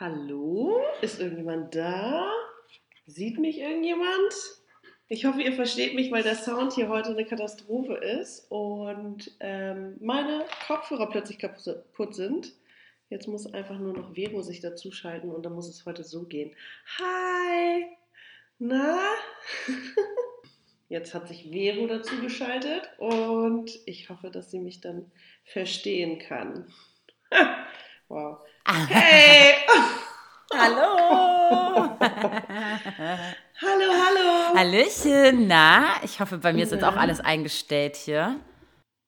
Hallo? Ist irgendjemand da? Sieht mich irgendjemand? Ich hoffe, ihr versteht mich, weil der Sound hier heute eine Katastrophe ist und ähm, meine Kopfhörer plötzlich kaputt sind. Jetzt muss einfach nur noch Vero sich dazuschalten und dann muss es heute so gehen. Hi! Na? Jetzt hat sich Vero dazu geschaltet und ich hoffe, dass sie mich dann verstehen kann. Wow. Hey! Hallo! hallo, hallo! Hallöchen, na? Ich hoffe, bei mir ist jetzt auch alles eingestellt hier.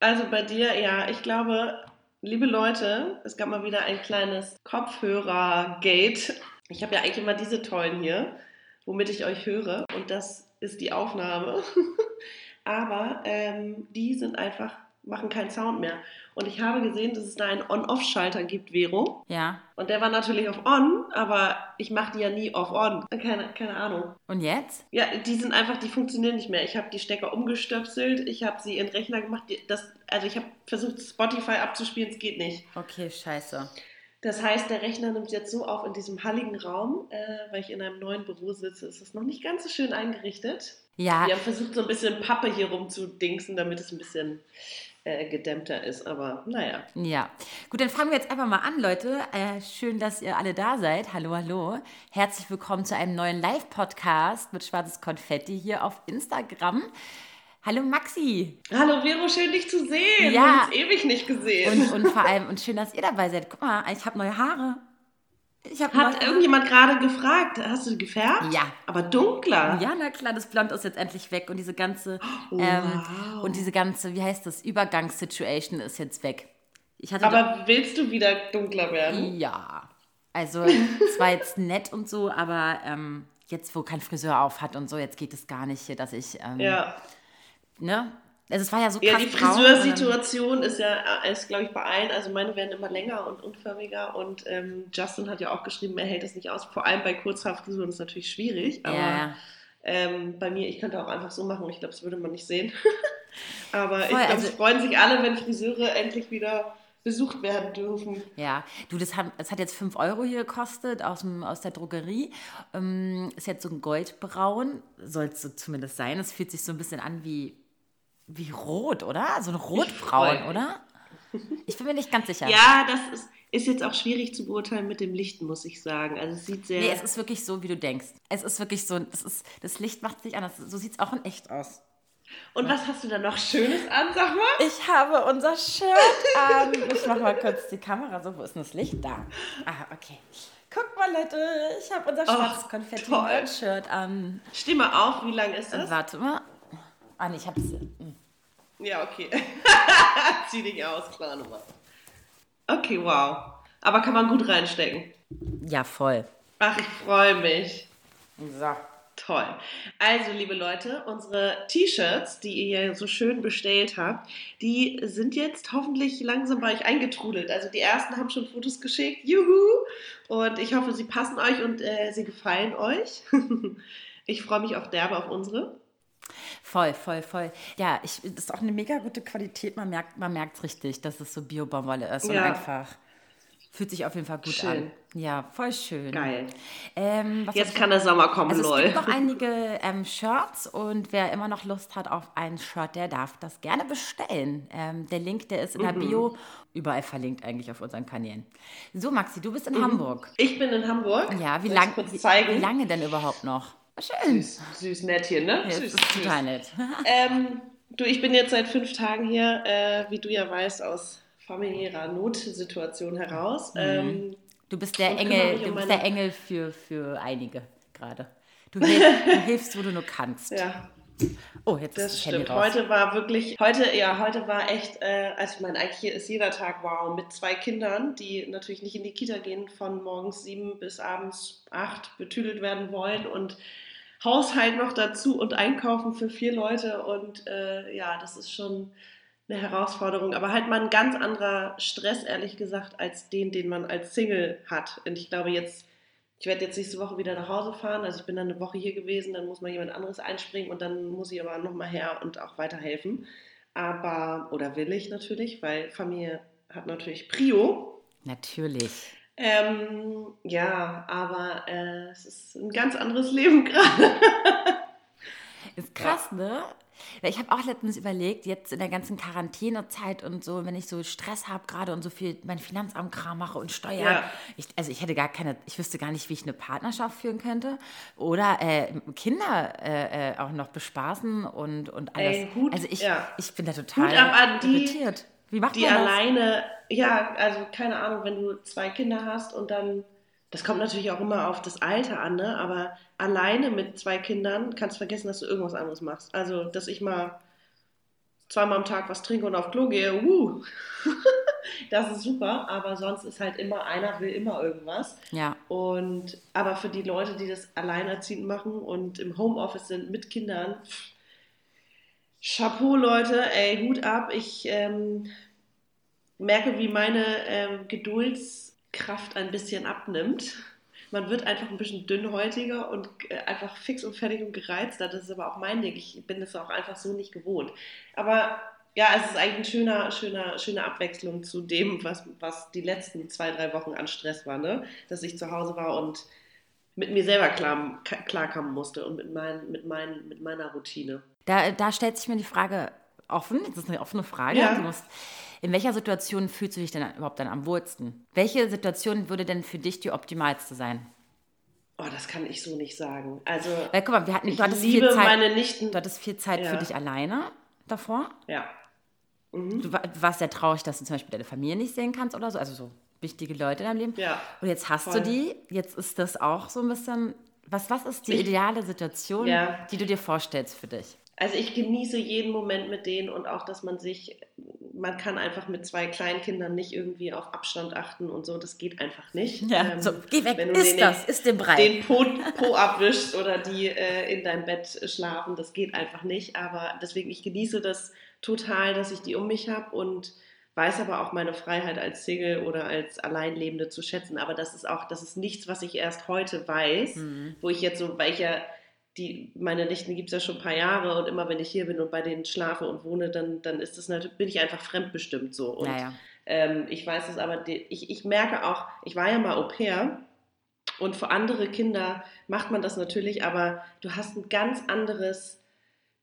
Also bei dir, ja, ich glaube, liebe Leute, es gab mal wieder ein kleines Kopfhörer-Gate. Ich habe ja eigentlich immer diese tollen hier, womit ich euch höre. Und das ist die Aufnahme. Aber ähm, die sind einfach machen keinen Sound mehr. Und ich habe gesehen, dass es da einen On-Off-Schalter gibt, Vero. Ja. Und der war natürlich auf On, aber ich mache die ja nie auf-On. Keine, keine Ahnung. Und jetzt? Ja, die sind einfach, die funktionieren nicht mehr. Ich habe die Stecker umgestöpselt, ich habe sie in den Rechner gemacht. Das, also ich habe versucht, Spotify abzuspielen, es geht nicht. Okay, scheiße. Das heißt, der Rechner nimmt jetzt so auf in diesem halligen Raum, äh, weil ich in einem neuen Büro sitze. Ist es noch nicht ganz so schön eingerichtet. Ja. Wir haben versucht, so ein bisschen Pappe hier rumzudingsen, damit es ein bisschen äh, gedämmter ist. Aber naja. Ja, gut, dann fangen wir jetzt einfach mal an, Leute. Äh, schön, dass ihr alle da seid. Hallo, hallo. Herzlich willkommen zu einem neuen Live-Podcast mit Schwarzes Konfetti hier auf Instagram. Hallo Maxi. Hallo Vero, schön dich zu sehen. Ja. Wir haben uns ewig nicht gesehen. Und, und vor allem, und schön, dass ihr dabei seid. Guck mal, ich habe neue Haare. Hat irgendjemand gerade gefragt, hast du gefärbt? Ja. Aber dunkler. Ja, na klar, das Blond ist jetzt endlich weg und diese ganze, oh, ähm, wow. und diese ganze, wie heißt das, Übergangssituation ist jetzt weg. aber willst du wieder dunkler werden? Ja. Also, es war jetzt nett und so, aber ähm, jetzt, wo kein Friseur auf hat und so, jetzt geht es gar nicht hier, dass ich, ähm, ja. ne, also es war ja so krass. Ja, die Friseursituation ist ja, ist glaube ich bei allen, also meine werden immer länger und unförmiger und ähm, Justin hat ja auch geschrieben, er hält das nicht aus. Vor allem bei Kurzhaarfrisuren ist es natürlich schwierig, aber ja. ähm, bei mir, ich könnte auch einfach so machen, ich glaube, das würde man nicht sehen. aber Voll, ich glaube, also, es freuen sich alle, wenn Friseure endlich wieder besucht werden dürfen. Ja, du, das, haben, das hat jetzt 5 Euro hier gekostet aus, dem, aus der Drogerie. Ähm, ist jetzt so ein Goldbraun, soll es so zumindest sein. Es fühlt sich so ein bisschen an wie wie rot, oder? So ein rotbraun, oder? Ich bin mir nicht ganz sicher. Ja, das ist, ist, jetzt auch schwierig zu beurteilen mit dem Licht, muss ich sagen. Also es sieht sehr. Nee, es ist wirklich so, wie du denkst. Es ist wirklich so, das, ist, das Licht macht sich anders. So sieht es auch in echt aus. Und was hast du da noch Schönes an, sag mal? Ich habe unser Shirt an. Ich mach mal kurz die Kamera so. Wo ist denn das Licht? Da. Ah, okay. Guck mal, Leute, ich habe unser schwarzes Konfetti-Shirt an. Steh mal auf, wie lang ist das? Warte mal. Ah, nee, ich hab's. Hm. Ja, okay. Zieh dich aus, klar Nummer. Okay, wow. Aber kann man gut reinstecken. Ja, voll. Ach, ich freue mich. So. Toll. Also, liebe Leute, unsere T-Shirts, die ihr ja so schön bestellt habt, die sind jetzt hoffentlich langsam bei euch eingetrudelt. Also, die ersten haben schon Fotos geschickt. Juhu! Und ich hoffe, sie passen euch und äh, sie gefallen euch. ich freue mich auf derbe auf unsere. Voll, voll, voll. Ja, ich, das ist auch eine mega gute Qualität. Man merkt man es richtig, dass es so Bio-Baumwolle ist ja. und einfach fühlt sich auf jeden Fall gut schön. an. Ja, voll schön. Geil. Ähm, Jetzt kann der Sommer kommen, also lol. Es gibt noch einige ähm, Shirts und wer immer noch Lust hat auf ein Shirt, der darf das gerne bestellen. Ähm, der Link, der ist in der mhm. Bio, überall verlinkt eigentlich auf unseren Kanälen. So, Maxi, du bist in mhm. Hamburg. Ich bin in Hamburg. Ja, wie, lang, wie, wie lange denn überhaupt noch? Schön. Süß, süß nett hier, ne? Ja, süß, ist total nett. ähm, du, ich bin jetzt seit fünf Tagen hier, äh, wie du ja weißt, aus familiärer Notsituation heraus. Mhm. Ähm, du bist der Engel, um du bist der Engel für, für einige gerade. Du, du hilfst, wo du nur kannst. Ja. Oh, jetzt das ist stimmt. Heute war wirklich, heute, ja, heute war echt, äh, also ich meine, eigentlich ist jeder Tag wow, mit zwei Kindern, die natürlich nicht in die Kita gehen, von morgens sieben bis abends acht betüdelt werden wollen und Haushalt noch dazu und Einkaufen für vier Leute. Und äh, ja, das ist schon eine Herausforderung. Aber halt mal ein ganz anderer Stress, ehrlich gesagt, als den, den man als Single hat. Und ich glaube jetzt, ich werde jetzt nächste Woche wieder nach Hause fahren. Also ich bin dann eine Woche hier gewesen, dann muss mal jemand anderes einspringen und dann muss ich aber nochmal her und auch weiterhelfen. Aber, oder will ich natürlich, weil Familie hat natürlich Prio. Natürlich. Ähm, ja, aber äh, es ist ein ganz anderes Leben gerade. ist krass, ne? Ich habe auch letztens überlegt, jetzt in der ganzen Quarantänezeit und so, wenn ich so Stress habe gerade und so viel mein Finanzamtkram mache und Steuern. Ja. Ich, also ich hätte gar keine, ich wüsste gar nicht, wie ich eine Partnerschaft führen könnte. Oder äh, Kinder äh, äh auch noch bespaßen und, und alles. Ey, Hut, also ich, ja. ich bin da total die, irritiert. Wie macht die man das? alleine, ja, also keine Ahnung, wenn du zwei Kinder hast und dann, das kommt natürlich auch immer auf das Alter an, ne? aber alleine mit zwei Kindern kannst du vergessen, dass du irgendwas anderes machst. Also, dass ich mal zweimal am Tag was trinke und auf Klo gehe, uh, das ist super, aber sonst ist halt immer, einer will immer irgendwas. Ja. Und, aber für die Leute, die das alleinerziehend machen und im Homeoffice sind mit Kindern, Chapeau, Leute, ey, Hut ab. Ich ähm, merke, wie meine ähm, Geduldskraft ein bisschen abnimmt. Man wird einfach ein bisschen dünnhäutiger und äh, einfach fix und fertig und gereizter. Das ist aber auch mein Ding. Ich bin das auch einfach so nicht gewohnt. Aber ja, es ist eigentlich eine schöne, schöne, schöne Abwechslung zu dem, was, was die letzten zwei, drei Wochen an Stress war, ne? Dass ich zu Hause war und mit mir selber klar, klarkommen musste und mit, mein, mit, mein, mit meiner Routine. Da, da stellt sich mir die Frage offen, das ist eine offene Frage. Ja. Du musst, in welcher Situation fühlst du dich denn überhaupt dann am wohlsten? Welche Situation würde denn für dich die optimalste sein? Oh, das kann ich so nicht sagen. Also, Weil, guck mal, wir hatten, ich du hattest liebe viel Zeit, meine Nichten. Du hattest viel Zeit ja. für dich alleine davor. Ja. Mhm. Du warst sehr traurig, dass du zum Beispiel deine Familie nicht sehen kannst oder so. Also so wichtige Leute in deinem Leben. Ja. Und jetzt hast voll. du die. Jetzt ist das auch so ein bisschen. Was, was ist die ich, ideale Situation, ja. die du dir vorstellst für dich? Also ich genieße jeden Moment mit denen und auch, dass man sich, man kann einfach mit zwei Kleinkindern nicht irgendwie auf Abstand achten und so, das geht einfach nicht. Ja, ähm, so, geh weg, wenn du ist das, ist dem Brei. Den Po, po abwischst oder die äh, in deinem Bett schlafen, das geht einfach nicht. Aber deswegen, ich genieße das total, dass ich die um mich habe und weiß aber auch meine Freiheit als Single oder als Alleinlebende zu schätzen. Aber das ist auch, das ist nichts, was ich erst heute weiß, mhm. wo ich jetzt so, weil ich ja die, meine Nichten gibt es ja schon ein paar Jahre und immer wenn ich hier bin und bei denen schlafe und wohne, dann, dann ist das natürlich, bin ich einfach fremdbestimmt so. Und naja. ähm, ich weiß es aber, ich, ich merke auch, ich war ja mal Au pair und für andere Kinder macht man das natürlich, aber du hast ein ganz anderes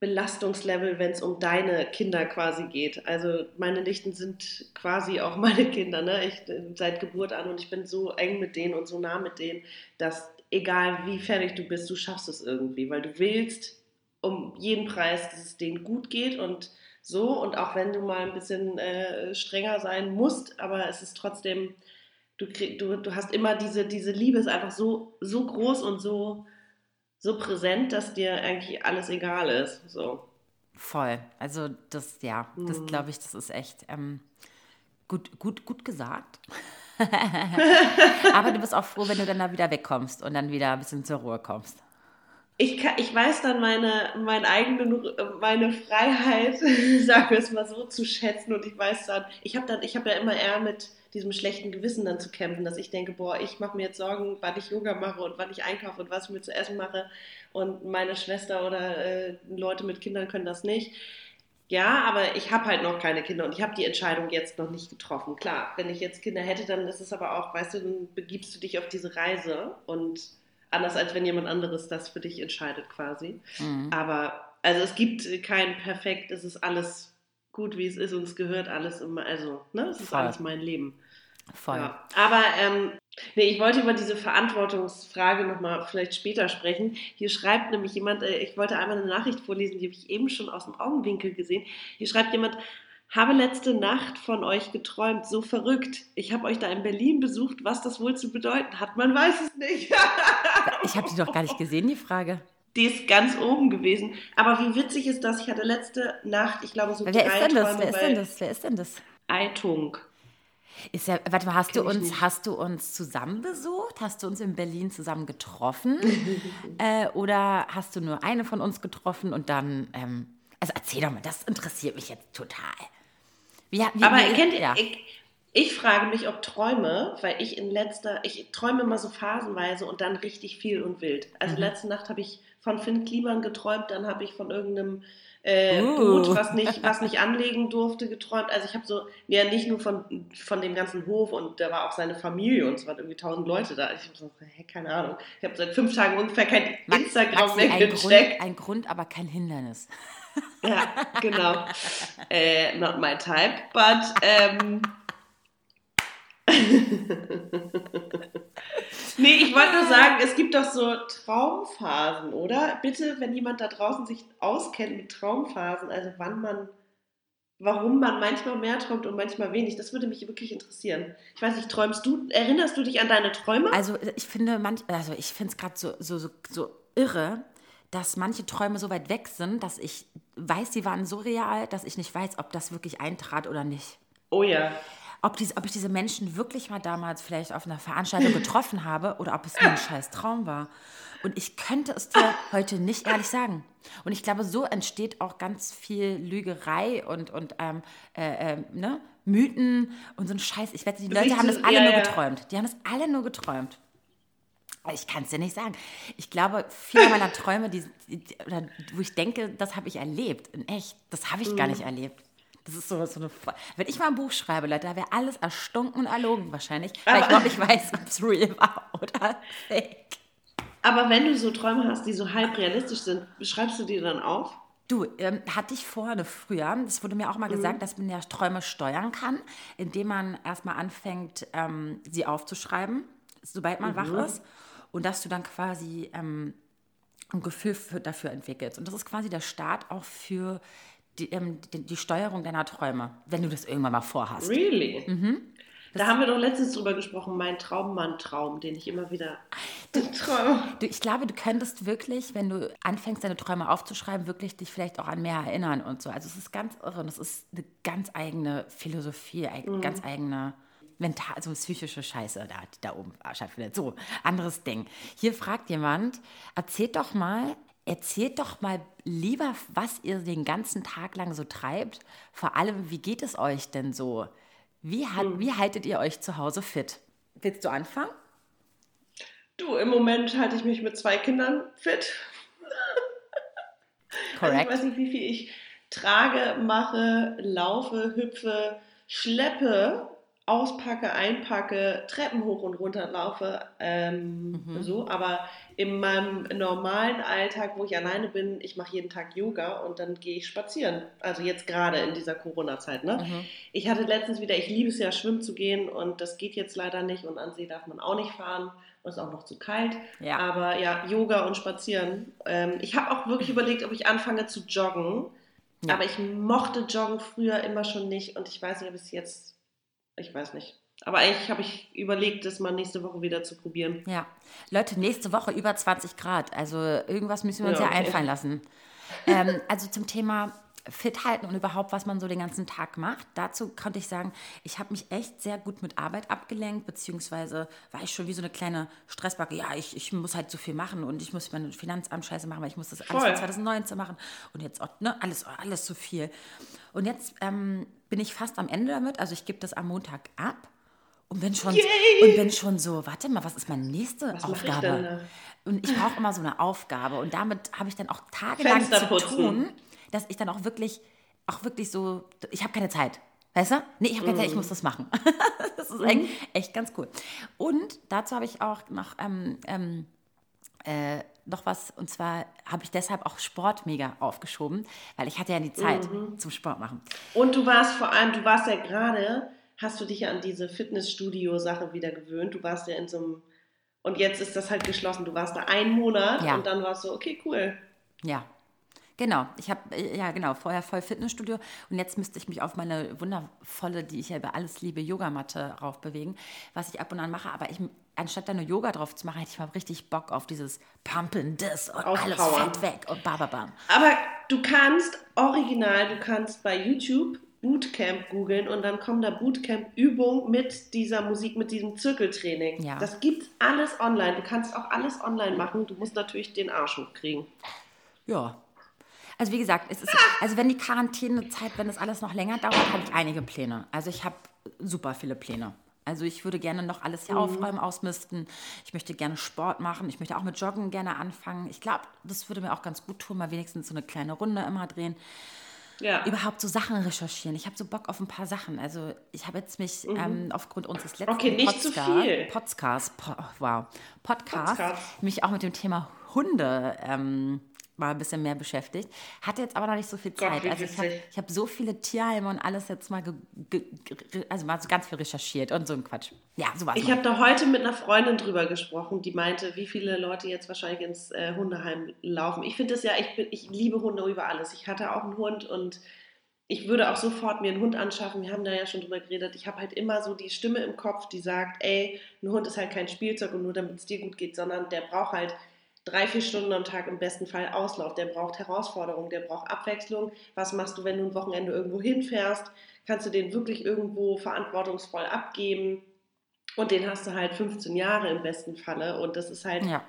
Belastungslevel, wenn es um deine Kinder quasi geht. Also meine Nichten sind quasi auch meine Kinder, ne? Ich, seit Geburt an und ich bin so eng mit denen und so nah mit denen, dass egal wie fertig du bist, du schaffst es irgendwie, weil du willst um jeden Preis, dass es denen gut geht und so. Und auch wenn du mal ein bisschen äh, strenger sein musst, aber es ist trotzdem, du, krieg, du, du hast immer diese, diese Liebe ist einfach so, so groß und so, so präsent, dass dir eigentlich alles egal ist. So. Voll. Also das, ja, das mhm. glaube ich, das ist echt ähm, gut, gut, gut gesagt. Aber du bist auch froh, wenn du dann da wieder wegkommst und dann wieder ein bisschen zur Ruhe kommst. Ich, kann, ich weiß dann meine, meine eigene meine Freiheit, sagen wir es mal so, zu schätzen und ich weiß dann, ich habe dann, ich habe ja immer eher mit diesem schlechten Gewissen dann zu kämpfen, dass ich denke, boah, ich mache mir jetzt Sorgen, wann ich Yoga mache und wann ich einkaufe und was ich mir zu essen mache und meine Schwester oder äh, Leute mit Kindern können das nicht. Ja, aber ich habe halt noch keine Kinder und ich habe die Entscheidung jetzt noch nicht getroffen. Klar, wenn ich jetzt Kinder hätte, dann ist es aber auch, weißt du, dann begibst du dich auf diese Reise und anders als wenn jemand anderes das für dich entscheidet quasi. Mhm. Aber also es gibt kein Perfekt, es ist alles gut, wie es ist und es gehört alles immer, also, ne, es ist Voll. alles mein Leben. Voll. Ja. Aber ähm, nee, ich wollte über diese Verantwortungsfrage nochmal vielleicht später sprechen. Hier schreibt nämlich jemand, äh, ich wollte einmal eine Nachricht vorlesen, die habe ich eben schon aus dem Augenwinkel gesehen. Hier schreibt jemand, habe letzte Nacht von euch geträumt, so verrückt. Ich habe euch da in Berlin besucht, was das wohl zu bedeuten hat, man weiß es nicht. ich habe die doch gar nicht gesehen, die Frage. Die ist ganz oben gewesen. Aber wie witzig ist das? Ich hatte letzte Nacht, ich glaube so Wer drei ist denn das? Wer ist denn das? Wer ist denn das? Eitung. Ist ja, warte mal, hast du uns, hast du uns zusammen besucht? Hast du uns in Berlin zusammen getroffen? äh, oder hast du nur eine von uns getroffen und dann, ähm, also erzähl doch mal, das interessiert mich jetzt total. Wie, wie, Aber wie, kennt, ja. ich, Ich frage mich, ob Träume, weil ich in letzter, ich träume immer so phasenweise und dann richtig viel und wild. Also Mhm. letzte Nacht habe ich von Finn Kliman geträumt, dann habe ich von irgendeinem äh, Uh. Boot, was nicht, was nicht anlegen durfte, geträumt. Also ich habe so, ja nicht nur von, von dem ganzen Hof und da war auch seine Familie und es waren irgendwie tausend Leute da. Ich habe so, hä, keine Ahnung. Ich habe seit fünf Tagen ungefähr kein Max- Instagram Maxi, mehr ein Grund, gecheckt. ein Grund, aber kein Hindernis. Ja, genau. äh, not my type, but ähm, Nee, ich wollte nur sagen, es gibt doch so Traumphasen, oder? Bitte, wenn jemand da draußen sich auskennt mit Traumphasen, also wann man, warum man manchmal mehr träumt und manchmal wenig, das würde mich wirklich interessieren. Ich weiß nicht, träumst du, erinnerst du dich an deine Träume? Also ich finde manch, also ich finde es gerade so, so, so, so irre, dass manche Träume so weit weg sind, dass ich weiß, sie waren so real, dass ich nicht weiß, ob das wirklich eintrat oder nicht. Oh ja. Ob, diese, ob ich diese Menschen wirklich mal damals vielleicht auf einer Veranstaltung getroffen habe oder ob es nur ein scheiß Traum war. Und ich könnte es dir heute nicht ehrlich sagen. Und ich glaube, so entsteht auch ganz viel Lügerei und, und ähm, äh, äh, ne? Mythen und so ein Scheiß. Ich wette, die Leute haben das alle Ja, nur ja. geträumt. Die haben das alle nur geträumt. Ich kann es dir nicht sagen. Ich glaube, viele meiner Träume, die, die, wo ich denke, das habe ich erlebt, in echt, das habe ich gar nicht erlebt. Das ist so, so eine. Wenn ich mal ein Buch schreibe, Leute, da wäre alles erstunken und erlogen wahrscheinlich, weil ich überhaupt nicht weiß, ob es real war oder fake. Aber wenn du so Träume hast, die so halb realistisch sind, beschreibst du die dann auf? Du, ähm, hatte ich vor, ne, früher, das wurde mir auch mal gesagt, dass man ja Träume steuern kann, indem man erstmal anfängt, ähm, sie aufzuschreiben, sobald man wach ist. Und dass du dann quasi ähm, ein Gefühl für, dafür entwickelst. Und das ist quasi der Start auch für die, ähm, die, die Steuerung deiner Träume, wenn du das irgendwann mal vorhast. Really? Mhm. Da haben wir doch letztens drüber gesprochen, mein Traummann-Traum, den ich immer wieder träume. Du, ich glaube, du könntest wirklich, wenn du anfängst, deine Träume aufzuschreiben, wirklich dich vielleicht auch an mehr erinnern und so. Also es ist ganz irre und es ist eine ganz eigene Philosophie, eine ganz eigene mental, also psychische Scheiße da, die da oben stattfindet. So, anderes Ding. Hier fragt jemand, erzählt doch mal, erzählt doch mal lieber, was ihr den ganzen Tag lang so treibt. Vor allem, wie geht es euch denn so? Wie, hat, wie haltet ihr euch zu Hause fit? Willst du anfangen? Du, im Moment halte ich mich mit zwei Kindern fit. Also ich Korrekt. weiß nicht, wie viel ich trage, mache, laufe, hüpfe, schleppe, auspacke, einpacke, Treppen hoch und runter laufe. Ähm, Mhm. So, aber in meinem normalen Alltag, wo ich alleine bin, ich mache jeden Tag Yoga und dann gehe ich spazieren. Also jetzt gerade in dieser Corona-Zeit. Ne? Mhm. Ich hatte letztens wieder, ich liebe es ja, schwimmen zu gehen und das geht jetzt leider nicht und an See darf man auch nicht fahren und es ist auch noch zu kalt. Ja. Aber ja, Yoga und Spazieren. Ähm, ich habe auch wirklich überlegt, ob ich anfange zu joggen. Ja. Aber ich mochte Joggen früher immer schon nicht und ich weiß nicht, ob es jetzt, ich weiß nicht. Aber eigentlich habe ich überlegt, das mal nächste Woche wieder zu probieren. Ja, Leute, nächste Woche über 20 Grad. Also irgendwas müssen wir uns Ja, ja, okay. einfallen lassen. ähm, also zum Thema fit halten und überhaupt, was man so den ganzen Tag macht. Dazu konnte ich sagen, ich habe mich echt sehr gut mit Arbeit abgelenkt, beziehungsweise war ich schon wie so eine kleine Stressbacke. Ja, ich, ich muss halt so viel machen und ich muss meine Finanzamt scheiße machen, weil ich muss das alles Voll. für 2019 machen und jetzt auch, ne, alles, alles zu viel. Und jetzt ähm, bin ich fast am Ende damit. Also ich gebe das am Montag ab. Und bin schon, Yay! und bin schon so, warte mal, was ist meine nächste Was ich Aufgabe? da? Und ich brauche immer so eine Aufgabe. Und damit habe ich dann auch tagelang zu tun, dass ich dann auch wirklich, auch wirklich so, ich habe keine Zeit. Weißt du? Nee, ich habe keine Zeit, ich muss das machen. das ist echt, echt ganz cool. Und dazu habe ich auch noch, ähm, ähm, äh, noch was, und zwar habe ich deshalb auch Sport mega aufgeschoben, weil ich hatte ja die Zeit zum Sport machen. Und du warst vor allem, du warst ja gerade, hast du dich ja an diese Fitnessstudio-Sache wieder gewöhnt. Du warst ja in so einem, und jetzt ist das halt geschlossen. Du warst da einen Monat Ja. und dann warst du, okay, cool. Ja, genau. Ich habe, ja genau, vorher voll Fitnessstudio und jetzt müsste ich mich auf meine wundervolle, die ich ja über alles liebe, Yogamatte raufbewegen, was ich ab und an mache. Aber ich, anstatt da nur Yoga drauf zu machen, hätte ich mal richtig Bock auf dieses Pumpen, das und alles Auspowern. fett weg und bababam. Aber du kannst original, du kannst bei YouTube Bootcamp googeln und dann kommen da Bootcamp-Übungen mit dieser Musik, mit diesem Zirkeltraining. Ja. Das gibt's alles online. Du kannst auch alles online machen. Du musst natürlich den Arsch hochkriegen. Ja. Also wie gesagt, es ist, also wenn die Quarantänezeit, wenn das alles noch länger dauert, habe ich einige Pläne. Also ich habe super viele Pläne. Also ich würde gerne noch alles hier Mhm. aufräumen, ausmisten. Ich möchte gerne Sport machen. Ich möchte auch mit Joggen gerne anfangen. Ich glaube, das würde mir auch ganz gut tun, mal wenigstens so eine kleine Runde immer drehen. Ja. Überhaupt so Sachen recherchieren. Ich habe so Bock auf ein paar Sachen. Also ich habe jetzt mich ähm, aufgrund unseres letzten Mhm. Okay, nicht zu Podca- viel. Podcast, po, oh, wow, Podcast, Podcast. mich auch mit dem Thema Hunde ähm, mal ein bisschen mehr beschäftigt. Hatte jetzt aber noch nicht so viel Gott, Zeit. wie also ich habe ich hab so viele Tierheime und alles jetzt mal, also mal so ganz viel recherchiert und so ein Quatsch. Ja, sowas. Ich mal. habe da heute mit einer Freundin drüber gesprochen, die meinte, wie viele Leute jetzt wahrscheinlich ins äh, Hundeheim laufen. Ich finde das ja, ich, bin, ich liebe Hunde über alles. Ich hatte auch einen Hund und ich würde auch sofort mir einen Hund anschaffen. Wir haben da ja schon drüber geredet. Ich habe halt immer so die Stimme im Kopf, die sagt, ey, ein Hund ist halt kein Spielzeug und nur damit es dir gut geht, sondern der braucht halt drei, vier Stunden am Tag im besten Fall Auslauf. Der braucht Herausforderung, der braucht Abwechslung. Was machst du, wenn du ein Wochenende irgendwo hinfährst? Kannst du den wirklich irgendwo verantwortungsvoll abgeben? Und den hast du halt 15 Jahre im besten Falle. Und das ist halt, ja,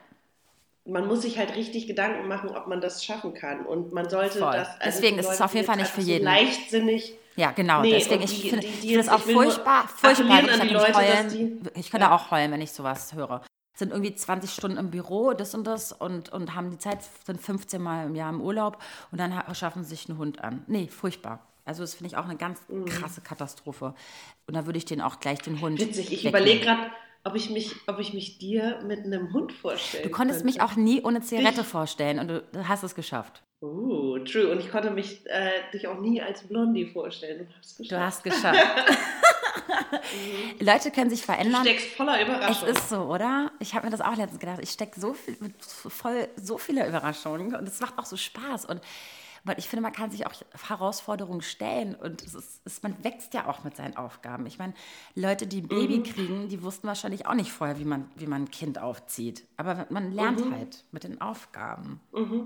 man muss sich halt richtig Gedanken machen, ob man das schaffen kann. Und man sollte Voll. das. also Deswegen ist es auf jeden Fall nicht für jeden. So leichtsinnig. ja, genau. Nee, Deswegen, ich finde es jetzt- auch furchtbar, furchtbar. Ich die Leute, heulen. die- Ich könnte Ja. auch heulen, wenn ich sowas höre. Sind irgendwie 20 Stunden im Büro, das und das, und, und haben die Zeit, sind 15 Mal im Jahr im Urlaub und dann ha- schaffen sie sich einen Hund an. Nee, furchtbar. Also das finde ich auch eine ganz Mhm. krasse Katastrophe. Und da würde ich den auch gleich den Hund. Witzig, ich überlege gerade, ob ich, mich, ob ich mich dir mit einem Hund vorstelle. Du konntest mich auch nie ohne Zigarette vorstellen und du, du hast es geschafft. Uh, true. Und ich konnte mich äh, dich auch nie als Blondie vorstellen. Du hast es Du geschafft. hast geschafft. Leute können sich Du verändern. steckst voller Es Überraschung. ist so, oder? Ich habe mir das auch letztens gedacht. Ich stecke so viel, voll so viele Überraschungen und es macht auch so Spaß. Und weil ich finde, man kann sich auch Herausforderungen stellen und es ist, es, man wächst ja auch mit seinen Aufgaben. Ich meine, Leute, die ein Baby kriegen, die wussten wahrscheinlich auch nicht vorher, wie man, wie man ein Kind aufzieht. Aber man lernt halt mit den Aufgaben.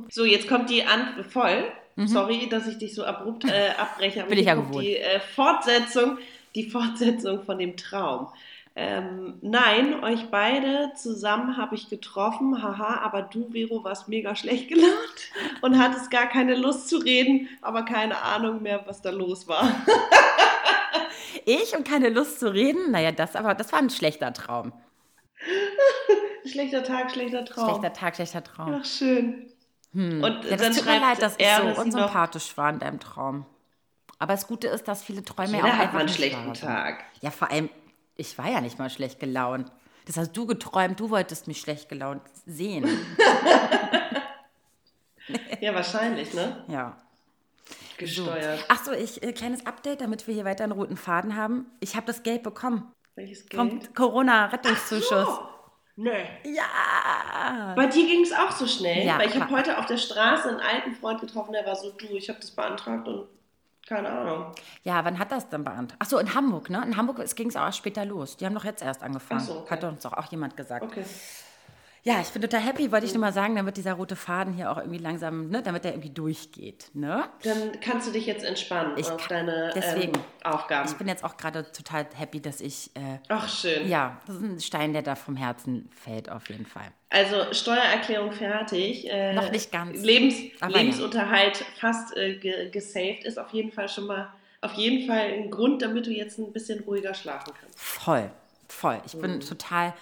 So, jetzt kommt die Antwort voll. Sorry, dass ich dich so abrupt äh, abbreche. Mhm. Bin ich ja gewohnt. Die äh, Fortsetzung, die Fortsetzung von dem Traum. Ähm, nein, euch beide zusammen habe ich getroffen, haha, aber du, Vero, warst mega schlecht gelaunt und hattest gar keine Lust zu reden, aber keine Ahnung mehr, was da los war. Ich und keine Lust zu reden? Naja, das aber, das war ein schlechter Traum. schlechter Tag, schlechter Traum. Schlechter Tag, schlechter Traum. Ach, schön. Und Ja, dann das tut mir leid, dass ich er, so noch, unsympathisch war in deinem Traum. Aber das Gute ist, dass viele Träume ja jeder auch hat einfach mal einen schlechten. Tag. Ja, vor allem, ich war ja nicht mal schlecht gelaunt. Das hast du geträumt, du wolltest mich schlecht gelaunt sehen. Ja, wahrscheinlich, ne? Ja. Gesteuert. Ach so, ich, äh, kleines Update, damit wir hier weiter einen roten Faden haben. Ich habe das Geld bekommen. Welches Geld? Kommt Corona-Rettungszuschuss. Oh, nee. Ja. Bei dir ging es auch so schnell, Ja, weil ich habe heute auf der Straße einen alten Freund getroffen, der war so, du, ich habe das beantragt und keine Ahnung. Ja, wann hat das denn beantragt? Ach so, in Hamburg, ne? In Hamburg ging es auch erst später los. Die haben doch jetzt erst angefangen. Ach so, okay. Hat uns doch auch jemand gesagt. Okay. Ja, ich bin total happy, wollte ich nur mal sagen, damit dieser rote Faden hier auch irgendwie langsam, ne, damit der irgendwie durchgeht, ne? Dann kannst du dich jetzt entspannen Ich auf kann- deine deswegen. ähm, Aufgaben. Ich bin jetzt auch gerade total happy, dass ich, äh, Ach, schön. ja, das ist ein Stein, der da vom Herzen fällt, auf jeden Fall. Also Steuererklärung fertig. Äh, Noch nicht ganz. Lebens Aber ja. Lebensunterhalt fast äh, ge gesaved ist auf jeden Fall schon mal auf jeden Fall ein Grund, damit du jetzt ein bisschen ruhiger schlafen kannst. Voll, voll. Ich Mhm. bin total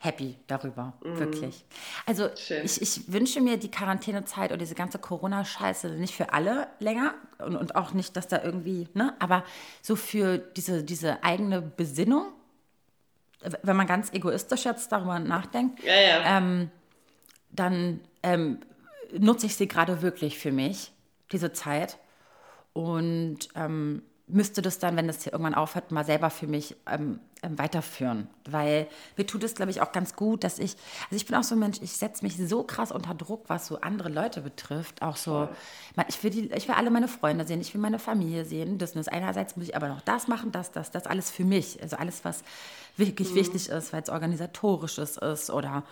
happy darüber, wirklich. Also ich, ich wünsche mir die Quarantänezeit und diese ganze Corona-Scheiße nicht für alle länger und, und auch nicht, dass da irgendwie, ne, aber so für diese, diese eigene Besinnung, wenn man ganz egoistisch jetzt darüber nachdenkt, Ja, ja. ähm, dann ähm, nutze ich sie gerade wirklich für mich, diese Zeit. Und ähm, müsste das dann, wenn das hier irgendwann aufhört, mal selber für mich ähm, ähm, weiterführen. Weil mir tut es, glaube ich, auch ganz gut, dass ich, also ich bin auch so ein Mensch, ich setze mich so krass unter Druck, was so andere Leute betrifft. Auch so, ich, will die, ich will alle meine Freunde sehen, ich will meine Familie sehen. Das ist einerseits muss ich aber noch das machen, das, das, das alles für mich. Also alles, was wirklich wichtig ist, weil es organisatorisches ist oder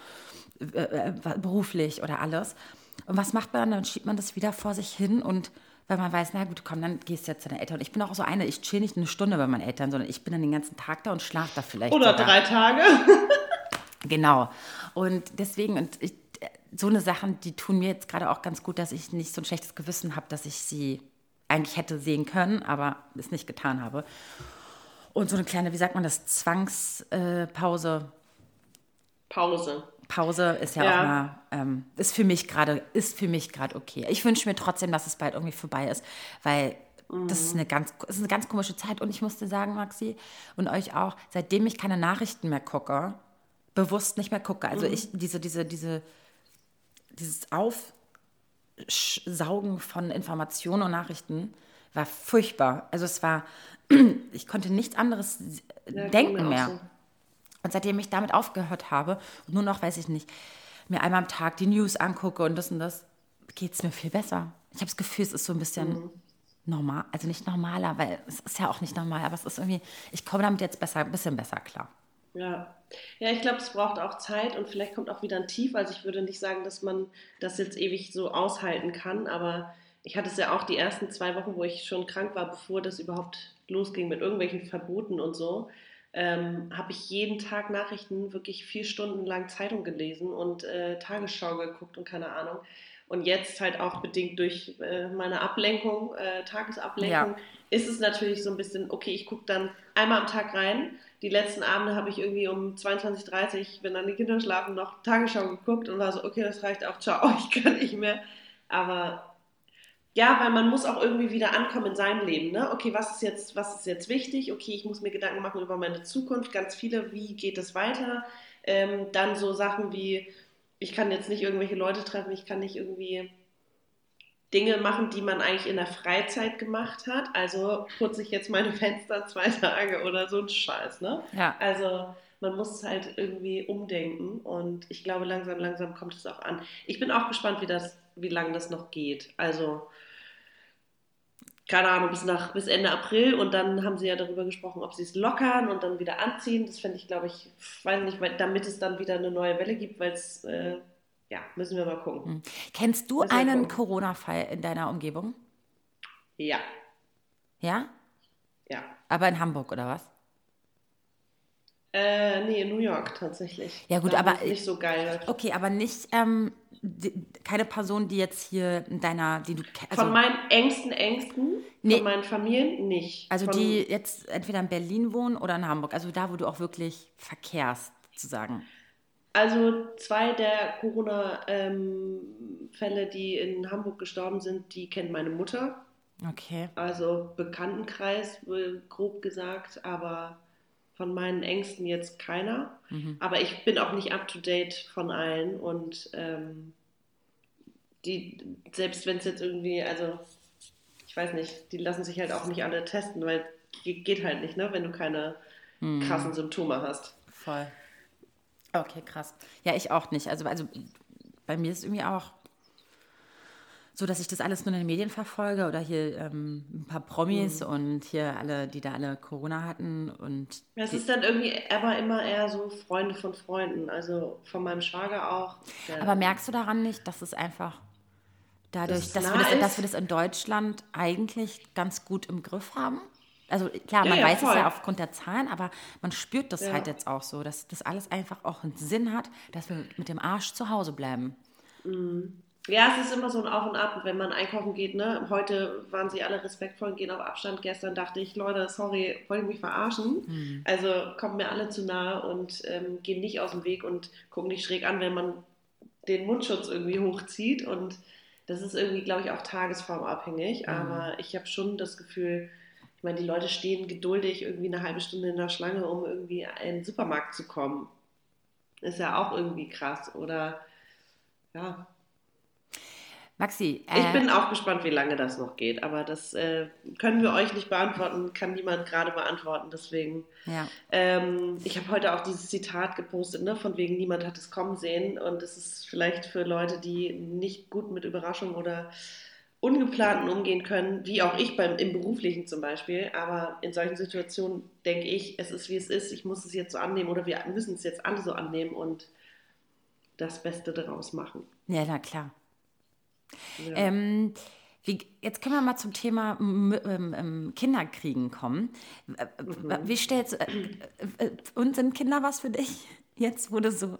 äh, äh, beruflich oder alles. Und was macht man dann? Dann schiebt man das wieder vor sich hin und weil man weiß, na gut, komm, dann gehst du jetzt zu deinen Eltern. Und ich bin auch so eine, ich chill nicht eine Stunde bei meinen Eltern, sondern ich bin dann den ganzen Tag da und schlafe da vielleicht. Oder sogar. drei Tage. Genau. Und deswegen, und ich, so eine Sachen, die tun mir jetzt gerade auch ganz gut, dass ich nicht so ein schlechtes Gewissen habe, dass ich sie eigentlich hätte sehen können, aber es nicht getan habe. Und so eine kleine, wie sagt man das, Zwangspause. Pause. Pause ist ja, Ja. auch mal, ähm, ist für mich gerade, ist für mich gerade okay. Ich wünsche mir trotzdem, dass es bald irgendwie vorbei ist, weil das ist eine ganz, das ist eine ganz komische Zeit. Und ich musste sagen, Maxi, und euch auch, seitdem ich keine Nachrichten mehr gucke, bewusst nicht mehr gucke, also ich, diese, diese, diese, dieses Aufsaugen von Informationen und Nachrichten war furchtbar. Also es war, ich konnte nichts anderes Ja, denken mehr. so. Und seitdem ich damit aufgehört habe und nur noch, weiß ich nicht, mir einmal am Tag die News angucke und das und das, geht es mir viel besser. Ich habe das Gefühl, es ist so ein bisschen Mhm. normal, also nicht normaler, weil es ist ja auch nicht normal, aber es ist irgendwie, ich komme damit jetzt besser, ein bisschen besser klar. Ja, ja, ich glaube, es braucht auch Zeit und vielleicht kommt auch wieder ein Tief. Also ich würde nicht sagen, dass man das jetzt ewig so aushalten kann, aber ich hatte es ja auch die ersten zwei Wochen, wo ich schon krank war, bevor das überhaupt losging mit irgendwelchen Verboten und so, ähm, habe ich jeden Tag Nachrichten, wirklich vier Stunden lang Zeitung gelesen und äh, Tagesschau geguckt und keine Ahnung. Und jetzt halt auch bedingt durch äh, meine Ablenkung, äh, Tagesablenkung, Ja. ist es natürlich so ein bisschen, okay, ich gucke dann einmal am Tag rein. Die letzten Abende habe ich irgendwie um 22.30 Uhr, wenn dann die Kinder schlafen, noch Tagesschau geguckt und war so, okay, das reicht auch, ciao, ich kann nicht mehr. Aber ja, weil man muss auch irgendwie wieder ankommen in seinem Leben, ne? Okay, was ist jetzt, was ist jetzt wichtig? Okay, ich muss mir Gedanken machen über meine Zukunft, ganz viele, wie geht es weiter? Ähm, dann so Sachen wie, ich kann jetzt nicht irgendwelche Leute treffen, ich kann nicht irgendwie Dinge machen, die man eigentlich in der Freizeit gemacht hat. Also putze ich jetzt meine Fenster zwei Tage oder so ein Scheiß, ne? Ja. Also man muss halt irgendwie umdenken und ich glaube, langsam, langsam kommt es auch an. Ich bin auch gespannt, wie das, wie lange das noch geht. Also keine Ahnung, bis nach bis Ende April und dann haben sie ja darüber gesprochen, ob sie es lockern und dann wieder anziehen. Das fände ich, glaube ich, weiß nicht, damit es dann wieder eine neue Welle gibt, weil es äh, ja, müssen wir mal gucken. Kennst du einen. Corona-Fall in deiner Umgebung? Ja, Ja? ja. Aber in Hamburg oder was? Äh, nee, in New York tatsächlich. Ja, gut, Da, aber- nicht so geil. Okay, aber nicht die, keine Person, die jetzt hier in deiner, die du also, von meinen engsten Ängsten, Nee. von meinen Familien nicht. also von, die jetzt entweder in Berlin wohnen oder in Hamburg, also da, wo du auch wirklich verkehrst, sozusagen. Also zwei der Corona-Fälle, die in Hamburg gestorben sind, die kennt meine Mutter. Okay. Also Bekanntenkreis, grob gesagt, aber von meinen Ängsten jetzt keiner. Mhm. Aber ich bin auch nicht up to date von allen und ähm, die, selbst wenn es jetzt irgendwie, also ich weiß nicht, die lassen sich halt auch nicht alle testen, weil ge- geht halt nicht, ne, wenn du keine Mhm. krassen Symptome hast. Voll. Okay, krass. Ja, ich auch nicht. Also, also bei mir ist irgendwie auch so, dass ich das alles nur in den Medien verfolge oder hier ähm, ein paar Promis Mhm. und hier alle, die da alle Corona hatten und Es ist dann irgendwie aber immer eher so Freunde von Freunden, also von meinem Schwager auch. Aber merkst du daran nicht, dass es einfach dadurch, es dass, wir das, dass wir das in Deutschland eigentlich ganz gut im Griff haben? Also klar, Ja, man ja, weiß es voll. ja aufgrund der Zahlen, aber man spürt das Ja. halt jetzt auch so, dass das alles einfach auch einen Sinn hat, dass wir mit dem Arsch zu Hause bleiben. Ja, es ist immer so ein Auf und Ab, wenn man einkaufen geht. Ne? Heute waren sie alle respektvoll und gehen auf Abstand. Gestern dachte ich, Leute, sorry, wollt ihr mich verarschen? Also kommen mir alle zu nahe und ähm, gehen nicht aus dem Weg und gucken dich schräg an, wenn man den Mundschutz irgendwie hochzieht. Und das ist irgendwie, glaube ich, auch tagesformabhängig. Aber ich habe schon das Gefühl, ich meine, die Leute stehen geduldig irgendwie eine halbe Stunde in der Schlange, um irgendwie in den Supermarkt zu kommen. Ist ja auch irgendwie krass. Oder ja, Maxi, ich äh, bin auch gespannt, wie lange das noch geht, aber das äh, können wir euch nicht beantworten, kann niemand gerade beantworten. Deswegen, ja. ähm, ich habe heute auch dieses Zitat gepostet, ne, von wegen niemand hat es kommen sehen. Und es ist vielleicht für Leute, die nicht gut mit Überraschungen oder Ungeplanten umgehen können, wie auch ich beim, im Beruflichen zum Beispiel. Aber in solchen Situationen denke ich, es ist wie es ist, ich muss es jetzt so annehmen oder wir müssen es jetzt alle so annehmen und das Beste daraus machen. ja, na klar. Ja. Ähm, wie, jetzt können wir mal zum Thema ähm, Kinderkriegen kommen. Mhm. Wie stellst äh, äh, äh, und sind Kinder was für dich? Jetzt wurde so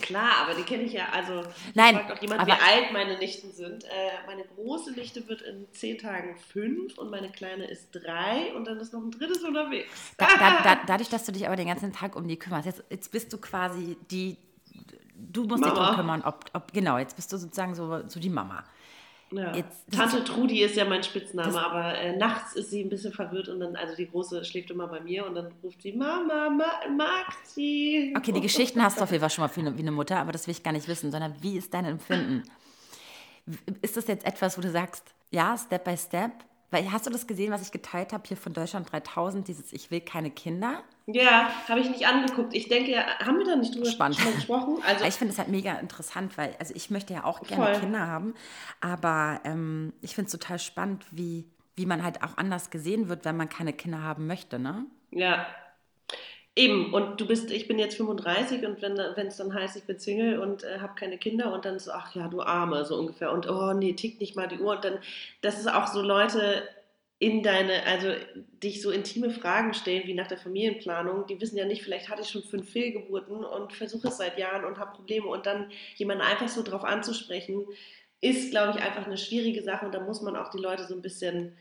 Klar, aber die kenne ich ja. Also, Nein, fragt auch jemand, aber- wie alt meine Nichten sind. Äh, meine große Nichte wird in zehn Tagen fünf und meine kleine ist drei und dann ist noch ein drittes unterwegs. Da, da, da, dadurch, dass du dich aber den ganzen Tag um die kümmerst, jetzt, jetzt bist du quasi die, du musst dich Mama. drum kümmern, ob, ob, genau, jetzt bist du sozusagen so, so die Mama. Ja. Jetzt- Tante Trudi ist ja mein Spitzname, aber äh, nachts ist sie ein bisschen verwirrt und dann, also die Große schläft immer bei mir und dann ruft sie, Mama, ma, mag sie. Okay, die Geschichten hast du auf jeden Fall schon mal für eine, wie eine Mutter, aber das will ich gar nicht wissen, sondern wie ist dein Empfinden? Ist das jetzt etwas, wo du sagst, ja, Step by Step? Weil hast du das gesehen, was ich geteilt habe hier von Deutschland 3000, dieses Ich will keine Kinder? Ja, habe ich nicht angeguckt. Ich denke, haben wir da nicht drüber Spannend. gesprochen? Also, ich finde es halt mega interessant, weil also ich möchte ja auch gerne Voll. Kinder haben, aber ähm, ich finde es total spannend, wie, wie man halt auch anders gesehen wird, wenn man keine Kinder haben möchte, ne? Ja. Eben, und du bist, ich bin jetzt 35 und wenn wenn es dann heißt, ich bin Single und äh, habe keine Kinder und dann so, ach ja, du Arme, so ungefähr. Und oh nee, tickt nicht mal die Uhr. Und dann, das ist auch so Leute in deine, also dich so intime Fragen stellen, wie nach der Familienplanung. Die wissen ja nicht, vielleicht hatte ich schon fünf Fehlgeburten und versuche es seit Jahren und habe Probleme. Und dann jemanden einfach so drauf anzusprechen, ist, glaube ich, einfach eine schwierige Sache. Und da muss man auch die Leute so ein bisschen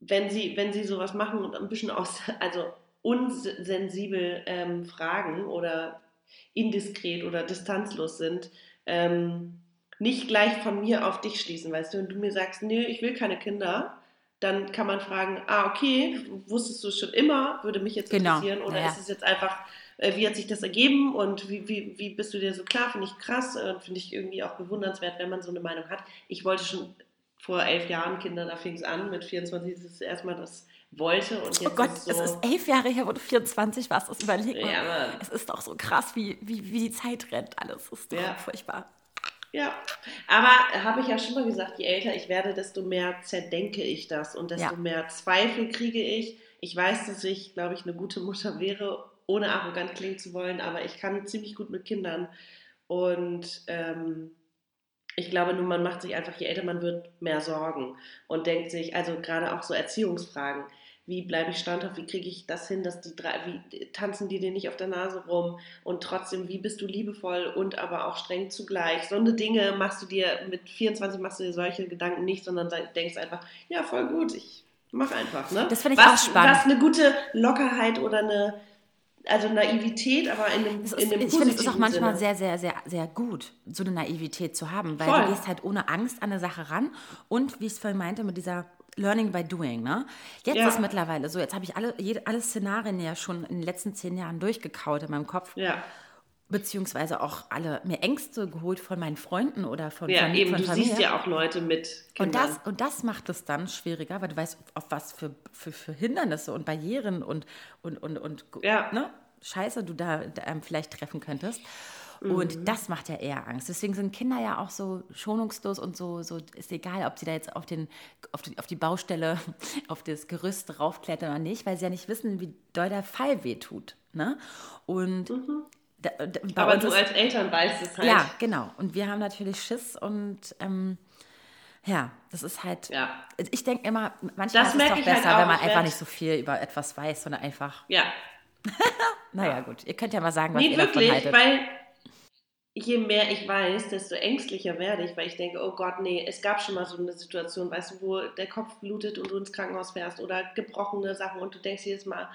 wenn sie, wenn sie sowas machen und ein bisschen aus, also unsensibel ähm, fragen oder indiskret oder distanzlos sind, ähm, nicht gleich von mir auf dich schließen, weißt du, wenn du mir sagst, nö, ich will keine Kinder, dann kann man fragen, ah, okay, wusstest du es schon immer, würde mich jetzt Genau, interessieren, oder naja. ist es jetzt einfach, äh, wie hat sich das ergeben und wie, wie, wie bist du dir so klar, finde ich krass und finde ich irgendwie auch bewundernswert, wenn man so eine Meinung hat. Ich wollte schon vor elf Jahren Kinder, da fing es an, mit 24 ist es erstmal das wollte und jetzt Oh Gott, ist es es so, ist elf Jahre her, wo du 24 warst. Das überleg mal. Ja, es ist doch so krass, wie, wie, wie die Zeit rennt. Alles ist doch Ja. furchtbar. Ja, aber habe ich ja schon mal gesagt, je älter ich werde, desto mehr zerdenke ich das und desto Ja. mehr Zweifel kriege ich. Ich weiß, dass ich, glaube ich, eine gute Mutter wäre, ohne arrogant klingen zu wollen, aber ich kann ziemlich gut mit Kindern. Und ähm, ich glaube nur, man macht sich einfach, je älter man wird, mehr Sorgen und denkt sich, also gerade auch so Erziehungsfragen. Wie bleibe ich standhaft? Wie kriege ich das hin, dass die drei, wie tanzen die dir nicht auf der Nase rum? Und trotzdem, wie bist du liebevoll und aber auch streng zugleich? So eine Dinge machst du dir, mit 24 machst du dir solche Gedanken nicht, sondern denkst einfach, ja, voll gut, ich mach einfach, ne? Das finde ich was, auch spannend. Was eine gute Lockerheit oder eine, also Naivität, aber in einem, in ist, einem ich finde, es ist auch manchmal Sinne. sehr, sehr, sehr, sehr gut, so eine Naivität zu haben, weil Voll. du gehst halt ohne Angst an eine Sache ran und, wie ich es vorhin meinte, mit dieser Learning by Doing, ne? Jetzt Ja. ist mittlerweile so, jetzt habe ich alle, jede, alle Szenarien ja schon in den letzten zehn Jahren durchgekaut in meinem Kopf, Ja, beziehungsweise auch alle mir Ängste geholt von meinen Freunden oder von, ja von, eben, von du Familie. siehst ja auch Leute mit Und Kindern. das, und das macht es dann schwieriger, weil du weißt, auf was für, für, für Hindernisse und Barrieren und, und, und, und Ja. ne, Scheiße du da, ähm, vielleicht treffen könntest. Mhm. Und das macht ja eher Angst. Deswegen sind Kinder ja auch so schonungslos und so, so ist egal, ob sie da jetzt auf, den, auf, die, auf die Baustelle, auf das Gerüst raufklettern oder nicht, weil sie ja nicht wissen, wie doll der Fall wehtut. Ne? Und da, da, aber du als Eltern weißt es halt. ja, genau. Und wir haben natürlich Schiss und ähm, ja, das ist halt. Ja. Ich denke immer, manchmal Das ist es doch halt besser, auch. wenn man einfach nicht so viel über etwas weiß, sondern einfach. ja. Naja, gut. Ihr könnt ja mal sagen, was Nee, ihr davon wirklich, haltet. weil je mehr ich weiß, desto ängstlicher werde ich, weil ich denke, oh Gott, nee, es gab schon mal so eine Situation, weißt du, wo der Kopf blutet und du ins Krankenhaus fährst oder gebrochene Sachen und du denkst jedes Mal,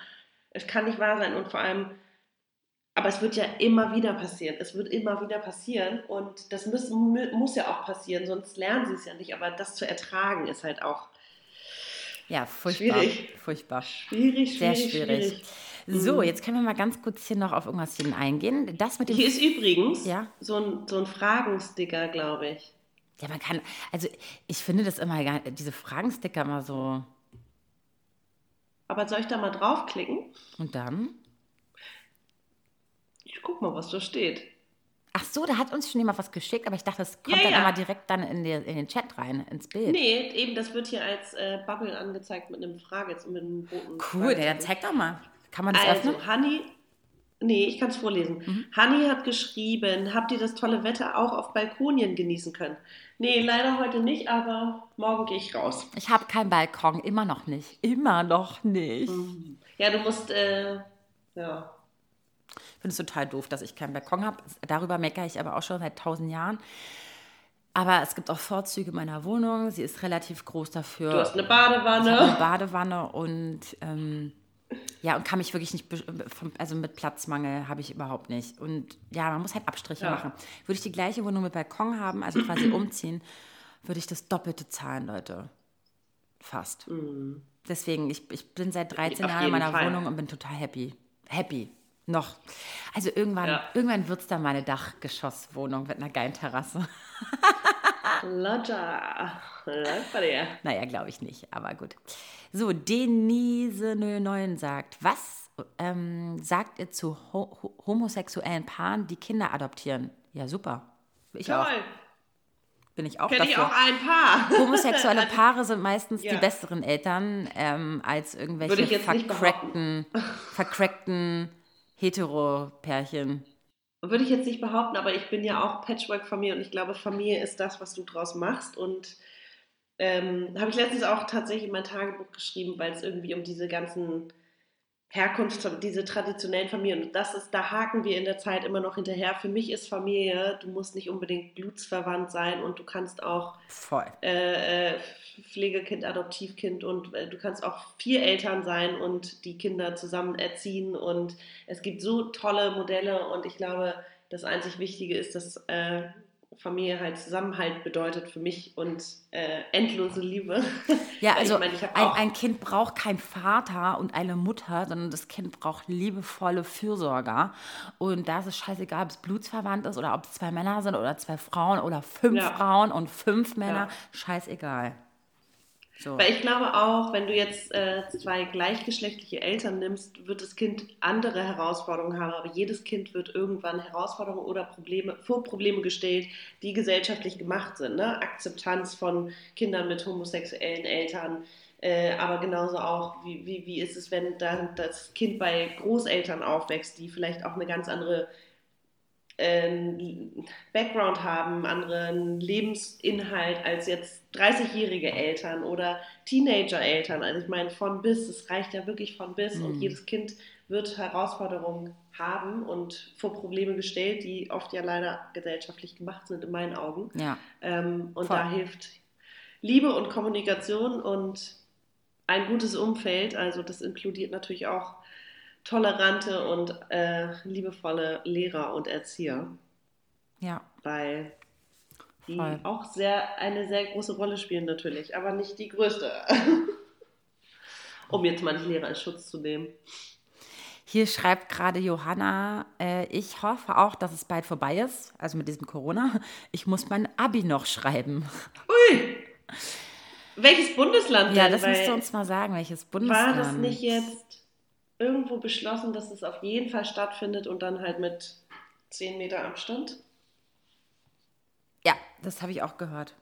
es kann nicht wahr sein und vor allem, aber es wird ja immer wieder passieren, es wird immer wieder passieren und das muss, mu- muss ja auch passieren, sonst lernen sie es ja nicht, aber das zu ertragen ist halt auch ja, furchtbar. Schwierig. Furchtbar. schwierig, Sehr schwierig, schwierig. schwierig. So, Mhm. jetzt können wir mal ganz kurz hier noch auf irgendwas hin eingehen. Das mit dem. Hier ist übrigens Ja. so ein, so ein Fragensticker, glaube ich. ja, man kann. Also, ich finde das immer, gar- diese Fragensticker immer so. Aber soll ich da mal draufklicken? Und dann? Ich guck mal, was da steht. Ach so, da hat uns schon jemand was geschickt, aber ich dachte, das kommt Ja, dann ja. immer direkt dann in, die, in den Chat rein, ins Bild. Nee, eben, das wird hier als äh, Bubble angezeigt mit einem Frage, jetzt mit einem roten. Cool, ja, dann zeig doch mal. Kann man das Also, öffnen? Hanni, nee, ich kann es vorlesen. Mhm. Hanni hat geschrieben, habt ihr das tolle Wetter auch auf Balkonien genießen können? Nee, leider heute nicht, aber morgen gehe ich raus. Ich habe keinen Balkon, immer noch nicht. Immer noch nicht. Ja, du musst, äh, ja. Ich finde es total doof, dass ich keinen Balkon habe. Darüber meckere ich aber auch schon seit tausend Jahren. Aber es gibt auch Vorzüge meiner Wohnung. Sie ist relativ groß dafür. Du hast eine Badewanne. Ich habe eine Badewanne und ähm, ja, und kann mich wirklich nicht, also mit Platzmangel habe ich überhaupt nicht. Und ja, man muss halt Abstriche Ja. machen. Würde ich die gleiche Wohnung mit Balkon haben, also quasi umziehen, würde ich das Doppelte zahlen, Leute. Fast. Deswegen, ich, ich bin seit 13 Mhm. Auf Jahren in meiner Fall. Wohnung und bin total happy. Happy. Noch. Also irgendwann, Ja. irgendwann wird es dann mal eine Dachgeschosswohnung mit einer geilen Terrasse. Lodger. Läuft bei dir. Naja, glaube ich nicht, aber gut. So, Denise 09 sagt, was ähm, sagt ihr zu ho ho homosexuellen Paaren, die Kinder adoptieren? Ja, super. Ich auch. Toll. Bin ich auch Kenne ich auch ein paar. Homosexuelle Paare sind meistens Ja. die besseren Eltern ähm, als irgendwelche vercrackten, vercrackten Hetero-Pärchen. Würde ich jetzt nicht behaupten, aber ich bin ja auch Patchwork-Familie und ich glaube, Familie ist das, was du draus machst. Und ähm, habe ich letztens auch tatsächlich in mein Tagebuch geschrieben, weil es irgendwie um diese ganzen Herkunft, diese traditionellen Familien, und das ist, da haken wir in der Zeit immer noch hinterher. Für mich ist Familie, du musst nicht unbedingt blutsverwandt sein und du kannst auch äh, äh, Pflegekind, Adoptivkind und äh, du kannst auch vier Eltern sein und die Kinder zusammen erziehen. Und es gibt so tolle Modelle und ich glaube, das einzig Wichtige ist, dass äh, Familie halt Zusammenhalt bedeutet für mich und äh, endlose Liebe. Ja, also ich meine, ich ein, ein Kind braucht keinen Vater und eine Mutter, sondern das Kind braucht liebevolle Fürsorger. Und da ist es scheißegal, ob es blutsverwandt ist oder ob es zwei Männer sind oder zwei Frauen oder fünf Ja. Frauen und fünf Männer. Ja. Scheißegal. So. Weil ich glaube auch, wenn du jetzt äh, zwei gleichgeschlechtliche Eltern nimmst, wird das Kind andere Herausforderungen haben. Aber jedes Kind wird irgendwann Herausforderungen oder Probleme, vor Probleme gestellt, die gesellschaftlich gemacht sind. Ne? Akzeptanz von Kindern mit homosexuellen Eltern. Äh, aber genauso auch, wie, wie, wie ist es, wenn dann das Kind bei Großeltern aufwächst, die vielleicht auch eine ganz andere ähm, Background haben, anderen Lebensinhalt als jetzt 30-jährige Eltern oder Teenager-Eltern. Also ich meine, von bis, es reicht ja wirklich von bis und Mhm. jedes Kind wird Herausforderungen haben und vor Probleme gestellt, die oft ja leider gesellschaftlich gemacht sind, in meinen Augen. ja. Ähm, und Voll. da hilft Liebe und Kommunikation und ein gutes Umfeld. Also das inkludiert natürlich auch tolerante und äh, liebevolle Lehrer und Erzieher, Ja. weil die Voll. auch sehr eine sehr große Rolle spielen natürlich, aber nicht die größte. um jetzt manche Lehrer in Schutz zu nehmen. Hier schreibt gerade Johanna, äh, ich hoffe auch, dass es bald vorbei ist, also mit diesem Corona. Ich muss mein Abi noch schreiben. Ui! Welches Bundesland Ja, denn? das musst du Weil- uns mal sagen, welches War Bundesland. das nicht jetzt irgendwo beschlossen, dass es auf jeden Fall stattfindet und dann halt mit 10 Meter Abstand? Ja, das habe ich auch gehört.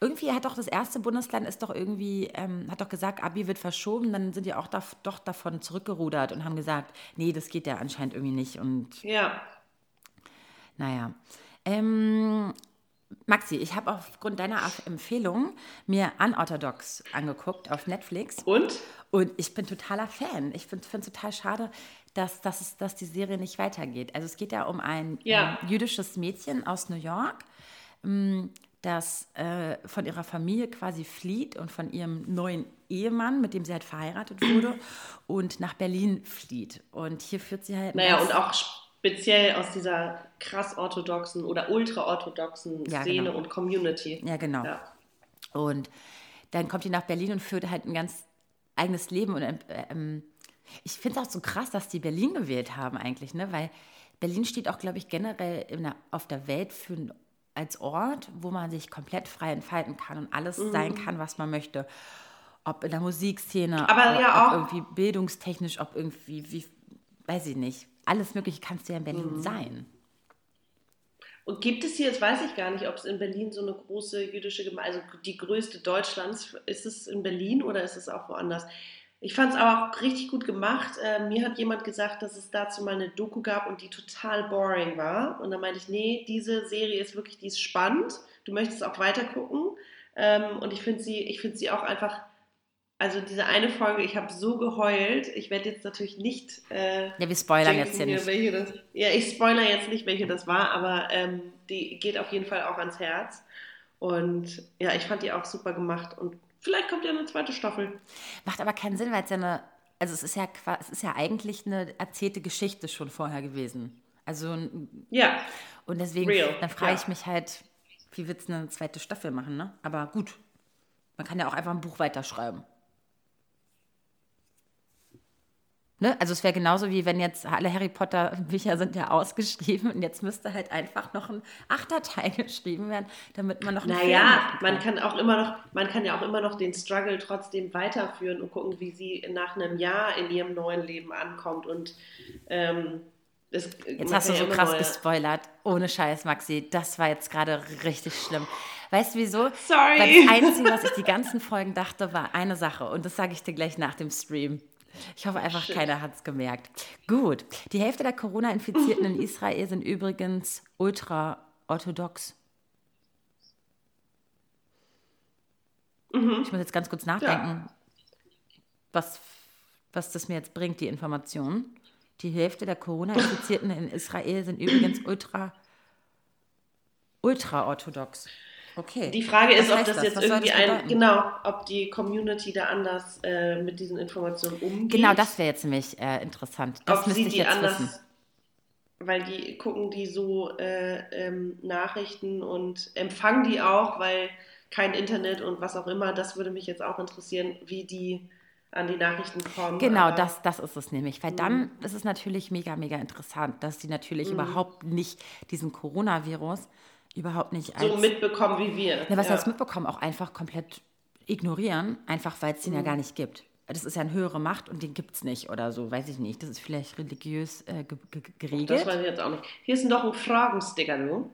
Irgendwie hat doch das erste Bundesland ist doch irgendwie, ähm, hat doch gesagt, Abi wird verschoben, dann sind die auch da, doch davon zurückgerudert und haben gesagt, nee, das geht ja anscheinend irgendwie nicht. Und Ja. naja. Ähm, Maxi, ich habe aufgrund deiner Empfehlung mir Unorthodox angeguckt auf Netflix. Und? Und ich bin totaler Fan. Ich finde es total schade, dass, dass, es, dass die Serie nicht weitergeht. Also es geht ja um ein Ja. ähm, jüdisches Mädchen aus New York, ähm, das äh, von ihrer Familie quasi flieht und von ihrem neuen Ehemann, mit dem sie halt verheiratet wurde, und nach Berlin flieht. Und hier führt sie halt... Naja, und auch speziell aus dieser krass orthodoxen oder ultra-orthodoxen Ja, Szene genau. und Community. Ja, genau. Ja. Und dann kommt die nach Berlin und führt halt ein ganz eigenes Leben. Und äh, ähm, ich finde es auch so krass, dass die Berlin gewählt haben eigentlich, ne? Weil Berlin steht auch, glaube ich, generell der, auf der Welt für als Ort, wo man sich komplett frei entfalten kann und alles sein kann, was man möchte. Ob in der Musikszene, Aber ob, ja ob auch- irgendwie bildungstechnisch, ob irgendwie, wie, weiß ich nicht. Alles Mögliche kannst du ja in Berlin Mhm. sein. Und gibt es hier, jetzt weiß ich gar nicht, ob es in Berlin so eine große jüdische Gemeinde, also die größte Deutschlands, ist es in Berlin oder ist es auch woanders? Ich fand es aber auch richtig gut gemacht. Äh, mir hat jemand gesagt, dass es dazu mal eine Doku gab und die total boring war. Und dann meinte ich, nee, diese Serie ist wirklich, die ist spannend. Du möchtest auch weiter gucken. Ähm, und ich finde sie, ich finde sie auch einfach also diese eine Folge, ich habe so geheult. Ich werde jetzt natürlich nicht. Äh, ja, wir spoilern jetzt hier nicht. Das, ja, ich spoilere jetzt nicht, welche das war, aber ähm, die geht auf jeden Fall auch ans Herz. Und ja, ich fand die auch super gemacht. Und vielleicht kommt ja eine zweite Staffel. Macht aber keinen Sinn, weil es ja eine. Also es ist ja es ist ja eigentlich eine erzählte Geschichte schon vorher gewesen. Also ja. Und deswegen, Real. dann frage ja. ich mich halt, wie wird es eine zweite Staffel machen, ne? Aber gut, man kann ja auch einfach ein Buch weiterschreiben. Ne? Also es wäre genauso wie wenn jetzt alle Harry Potter Bücher sind ja ausgeschrieben und jetzt müsste halt einfach noch ein Achterteil geschrieben werden, damit man noch einen Naja, man kann auch immer noch, man kann ja auch immer noch den Struggle trotzdem weiterführen und gucken, wie sie nach einem Jahr in ihrem neuen Leben ankommt und ähm, das, jetzt hast du so krass neue... gespoilert. Ohne Scheiß, Maxi. Das war jetzt gerade richtig schlimm. Weißt du wieso? Sorry. Weil das Einzige, was ich die ganzen Folgen dachte, war eine Sache. Und das sage ich dir gleich nach dem Stream. Ich hoffe einfach, Shit. keiner hat es gemerkt. Gut. Die Hälfte der Corona-Infizierten in Israel sind übrigens ultra-orthodox. Mhm. Ich muss jetzt ganz kurz nachdenken, ja. was, was das mir jetzt bringt, die Information. Die Hälfte der Corona-Infizierten in Israel sind übrigens ultra, ultra-orthodox. Okay. Die Frage ist, ob das, das? jetzt Was irgendwie ein, genau, ob die Community da anders äh, mit diesen Informationen umgeht. Genau, das wäre jetzt nämlich äh, interessant. Das ob müsste ich jetzt anders, wissen. Weil die gucken die so äh, ähm, Nachrichten und empfangen die auch, weil kein Internet und was auch immer. Das würde mich jetzt auch interessieren, wie die an die Nachrichten kommen. Genau, das, das ist es nämlich. Weil dann mhm. ist es natürlich mega, mega interessant, dass die natürlich mhm. überhaupt nicht diesen Coronavirus überhaupt nicht als, so mitbekommen wie wir. Na, was ja. heißt mitbekommen? Auch einfach komplett ignorieren, einfach weil es den mhm. ja gar nicht gibt. Das ist ja eine höhere Macht und den gibt es nicht oder so, weiß ich nicht. Das ist vielleicht religiös äh, geregelt. Das weiß ich jetzt auch nicht. Hier ist noch ein Fragensticker, du.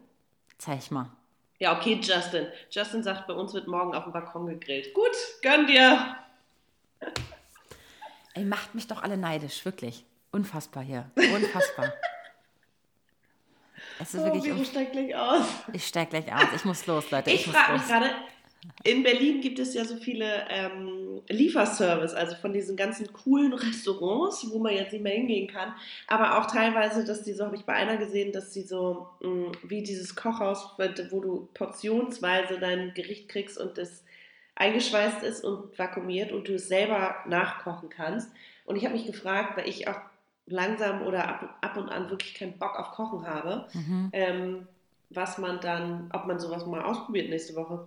Zeig mal. Ja, okay, Justin. Justin sagt, bei uns wird morgen auf dem Balkon gegrillt. Gut, gönn dir. Ey, macht mich doch alle neidisch, wirklich. Unfassbar hier. Unfassbar. Es ist oh, wirklich Vero steigt gleich aus. Ich steige gleich aus. Ich muss los, Leute. Ich, ich frage mich gerade, in Berlin gibt es ja so viele ähm, Lieferservice, also von diesen ganzen coolen Restaurants, wo man jetzt nicht mehr hingehen kann. Aber auch teilweise, dass die so, habe ich bei einer gesehen, dass die so mh, mm, wie dieses Kochhaus, wo du portionsweise dein Gericht kriegst und das eingeschweißt ist und vakuumiert und du es selber nachkochen kannst. Und ich habe mich gefragt, weil ich auch langsam oder ab, ab und an wirklich keinen Bock auf Kochen habe, mhm. ähm, was man dann, ob man sowas mal ausprobiert nächste Woche.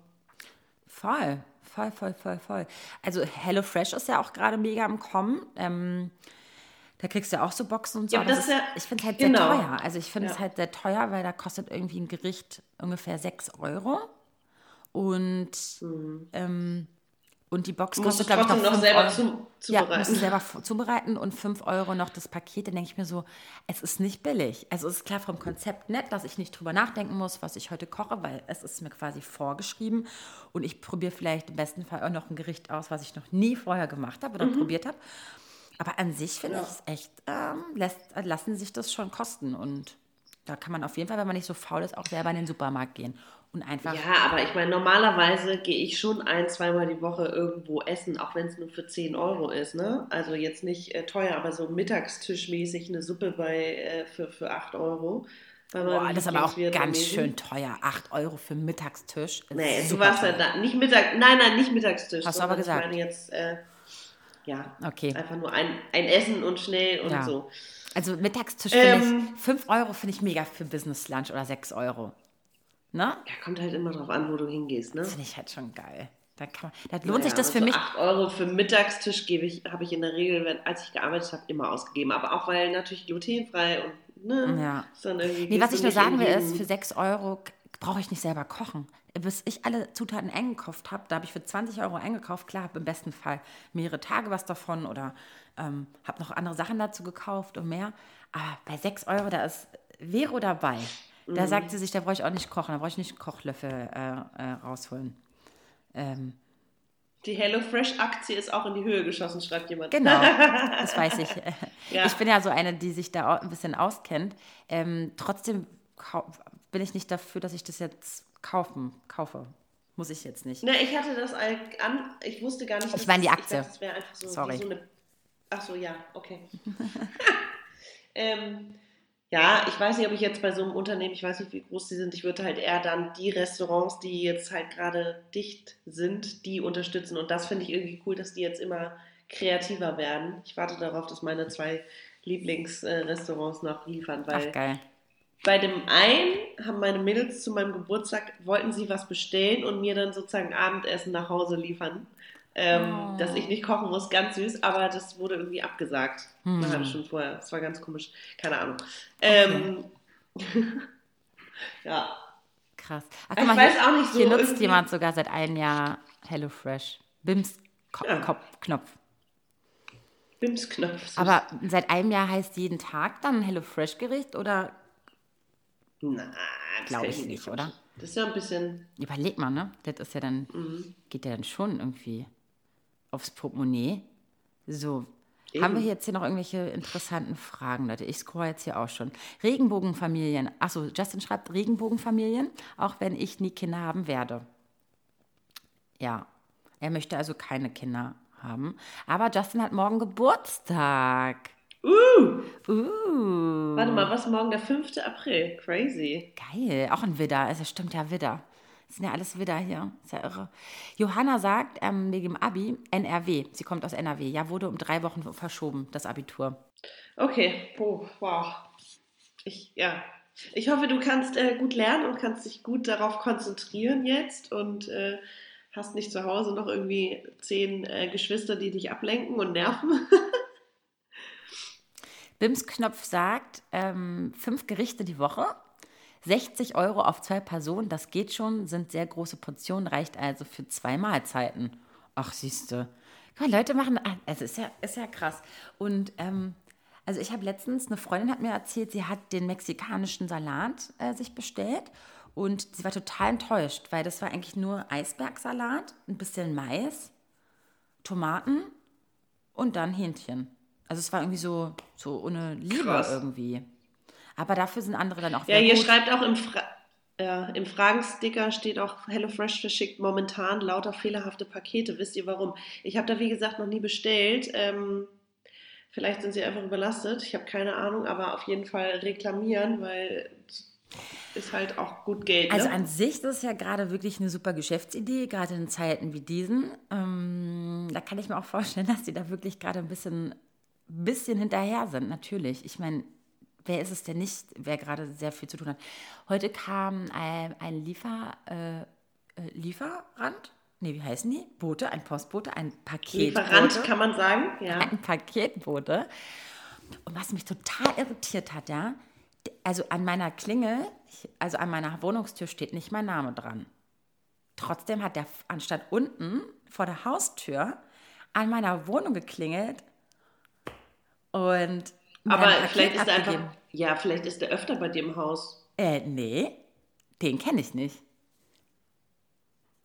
Voll, voll, voll, voll, voll. Also HelloFresh ist ja auch gerade mega am Kommen. Ähm, da kriegst du ja auch so Boxen und so. Ja, das ist, ja, ich finde es halt genau. sehr teuer. Also ich finde ja. es halt sehr teuer, weil da kostet irgendwie ein Gericht ungefähr 6 Euro. Und mhm. ähm, und die Box kostet, glaube ich, noch, noch selber Euro. Zu, zubereiten. Ja, musst du selber zubereiten und 5 Euro noch das Paket. Dann denke ich mir so, es ist nicht billig. Also es ist klar vom Konzept nett, dass ich nicht drüber nachdenken muss, was ich heute koche, weil es ist mir quasi vorgeschrieben. Und ich probiere vielleicht im besten Fall auch noch ein Gericht aus, was ich noch nie vorher gemacht habe oder mhm. probiert habe. Aber an sich finde ja. ich es echt, ähm, lässt, lassen sich das schon kosten. Und da kann man auf jeden Fall, wenn man nicht so faul ist, auch selber in den Supermarkt gehen und einfach. Ja, aber ich meine, normalerweise gehe ich schon ein, zweimal die Woche irgendwo essen, auch wenn es nur für 10 Euro ist, ne? Also jetzt nicht äh, teuer, aber so mittagstischmäßig eine Suppe bei äh, für, für 8 Euro. Boah, das ist aber auch ganz schön teuer. 8 Euro für Mittagstisch. Nee, du warst ja da. Nicht Mittag, nein, nein, nicht Mittagstisch. Hast du aber gesagt. Ich meine jetzt, äh, ja, okay. einfach nur ein, ein Essen und schnell und ja. so. Also Mittagstisch ähm, finde ich, 5 Euro finde ich mega für Business Lunch oder 6 Euro. Ne? Ja, kommt halt immer drauf an, wo du hingehst. Ne? Das finde ich halt schon geil. Da, man, da lohnt naja, sich das für so mich. 8 Euro für Mittagstisch gebe ich, habe ich in der Regel, als ich gearbeitet habe, immer ausgegeben. Aber auch weil natürlich glutenfrei und ne, ja. nee, was ich nur sagen will, ist, für 6 Euro brauche ich nicht selber kochen. Bis ich alle Zutaten eingekauft habe, da habe ich für 20 Euro eingekauft. Klar, habe im besten Fall mehrere Tage was davon oder ähm, habe noch andere Sachen dazu gekauft und mehr. Aber bei 6 Euro, da ist Vero dabei. Da mhm. sagt sie sich, da brauche ich auch nicht kochen, da brauche ich nicht einen Kochlöffel äh, äh, rausholen. Ähm, die HelloFresh-Aktie ist auch in die Höhe geschossen, schreibt jemand. Genau, das weiß ich. Ja. Ich bin ja so eine, die sich da ein bisschen auskennt. Ähm, trotzdem bin ich nicht dafür, dass ich das jetzt kaufen, kaufe. Muss ich jetzt nicht. Ne, ich hatte das an, ich wusste gar nicht, ich meine die Aktie. Ich dachte, das wäre einfach so, Sorry. so eine. Ach so, ja, okay. ähm, ja, ich weiß nicht, ob ich jetzt bei so einem Unternehmen, ich weiß nicht, wie groß die sind, ich würde halt eher dann die Restaurants, die jetzt halt gerade dicht sind, die unterstützen. Und das finde ich irgendwie cool, dass die jetzt immer kreativer werden. Ich warte darauf, dass meine zwei Lieblingsrestaurants noch liefern, weil Ach, geil. Bei dem einen haben meine Mädels zu meinem Geburtstag, wollten sie was bestellen und mir dann sozusagen Abendessen nach Hause liefern. Ähm, Oh. Dass ich nicht kochen muss, ganz süß, aber das wurde irgendwie abgesagt. Hm. Eine halbe Stunde vorher. Das war ganz komisch. Keine Ahnung. Ähm, ja. Krass. Ach, Ich guck mal, weiß hier, auch nicht so Hier nutzt irgendwie- jemand sogar seit einem Jahr HelloFresh. Bims Ko Ja. Kopf, Knopf. Bimsknopf. Aber seit einem Jahr heißt jeden Tag dann HelloFresh-Gericht oder Na, das Glaub kann ich nicht, oder? Das ist ja ein bisschen. überleg mal, ne? Das ist ja dann, Mhm. geht ja dann schon irgendwie aufs Portemonnaie. So. Eben. Haben wir jetzt hier noch irgendwelche interessanten Fragen, Leute? Ich scroll jetzt hier auch schon. Regenbogenfamilien. Achso, Justin schreibt Regenbogenfamilien, auch wenn ich nie Kinder haben werde. Ja, er möchte also keine Kinder haben. Aber Justin hat morgen Geburtstag. Uh, Uh. warte mal, was ist morgen der 5. April? Crazy. Geil, auch ein Widder. Es stimmt ja Widder. Das sind ja alles Widder hier. Ist ja irre. Johanna sagt ähm, wegen dem Abi NRW. Sie kommt aus NRW. Ja, wurde um drei Wochen verschoben, das Abitur. Okay, oh, wow. Ich, ja. Ich hoffe, du kannst äh, gut lernen und kannst dich gut darauf konzentrieren jetzt und äh, hast nicht zu Hause noch irgendwie zehn äh, Geschwister, die dich ablenken und nerven. Bims Knopf sagt, ähm, fünf Gerichte die Woche, 60 Euro auf zwei Personen, das geht schon, sind sehr große Portionen, reicht also für zwei Mahlzeiten. Ach, siehste. Leute machen, es ist ja, ist ja krass. Und ähm, also ich habe letztens, eine Freundin hat mir erzählt, sie hat den mexikanischen Salat äh, sich bestellt und sie war total enttäuscht, weil das war eigentlich nur Eisbergsalat, ein bisschen Mais, Tomaten und dann Hähnchen. Also es war irgendwie so, so ohne Liebe Krass. irgendwie. Aber dafür sind andere dann auch Ja, hier gut. schreibt auch im, Fra ja, im Fragensticker steht auch HelloFresh verschickt momentan lauter fehlerhafte Pakete. Wisst ihr warum? Ich habe da wie gesagt noch nie bestellt. Ähm, vielleicht sind sie einfach überlastet. Ich habe keine Ahnung, aber auf jeden Fall reklamieren, weil ist halt auch gut Geld. Also ne? an sich das ist ja gerade wirklich eine super Geschäftsidee, gerade in Zeiten wie diesen. Ähm, da kann ich mir auch vorstellen, dass die da wirklich gerade ein bisschen, bisschen hinterher sind, natürlich. Ich meine, wer ist es denn nicht, wer gerade sehr viel zu tun hat? Heute kam ein, ein Liefer, äh, äh, Lieferant, nee, wie heißen die? Bote, ein Postbote, ein Paketbote. Lieferant kann man sagen, ja. ein Paketbote. Und was mich total irritiert hat, ja, also an meiner Klingel, also an meiner Wohnungstür steht nicht mein Name dran. Trotzdem hat der anstatt unten vor der Haustür an meiner Wohnung geklingelt und Aber vielleicht ist er einfach, ja, vielleicht ist er öfter bei dir im Haus. Äh, nee, den kenne ich nicht.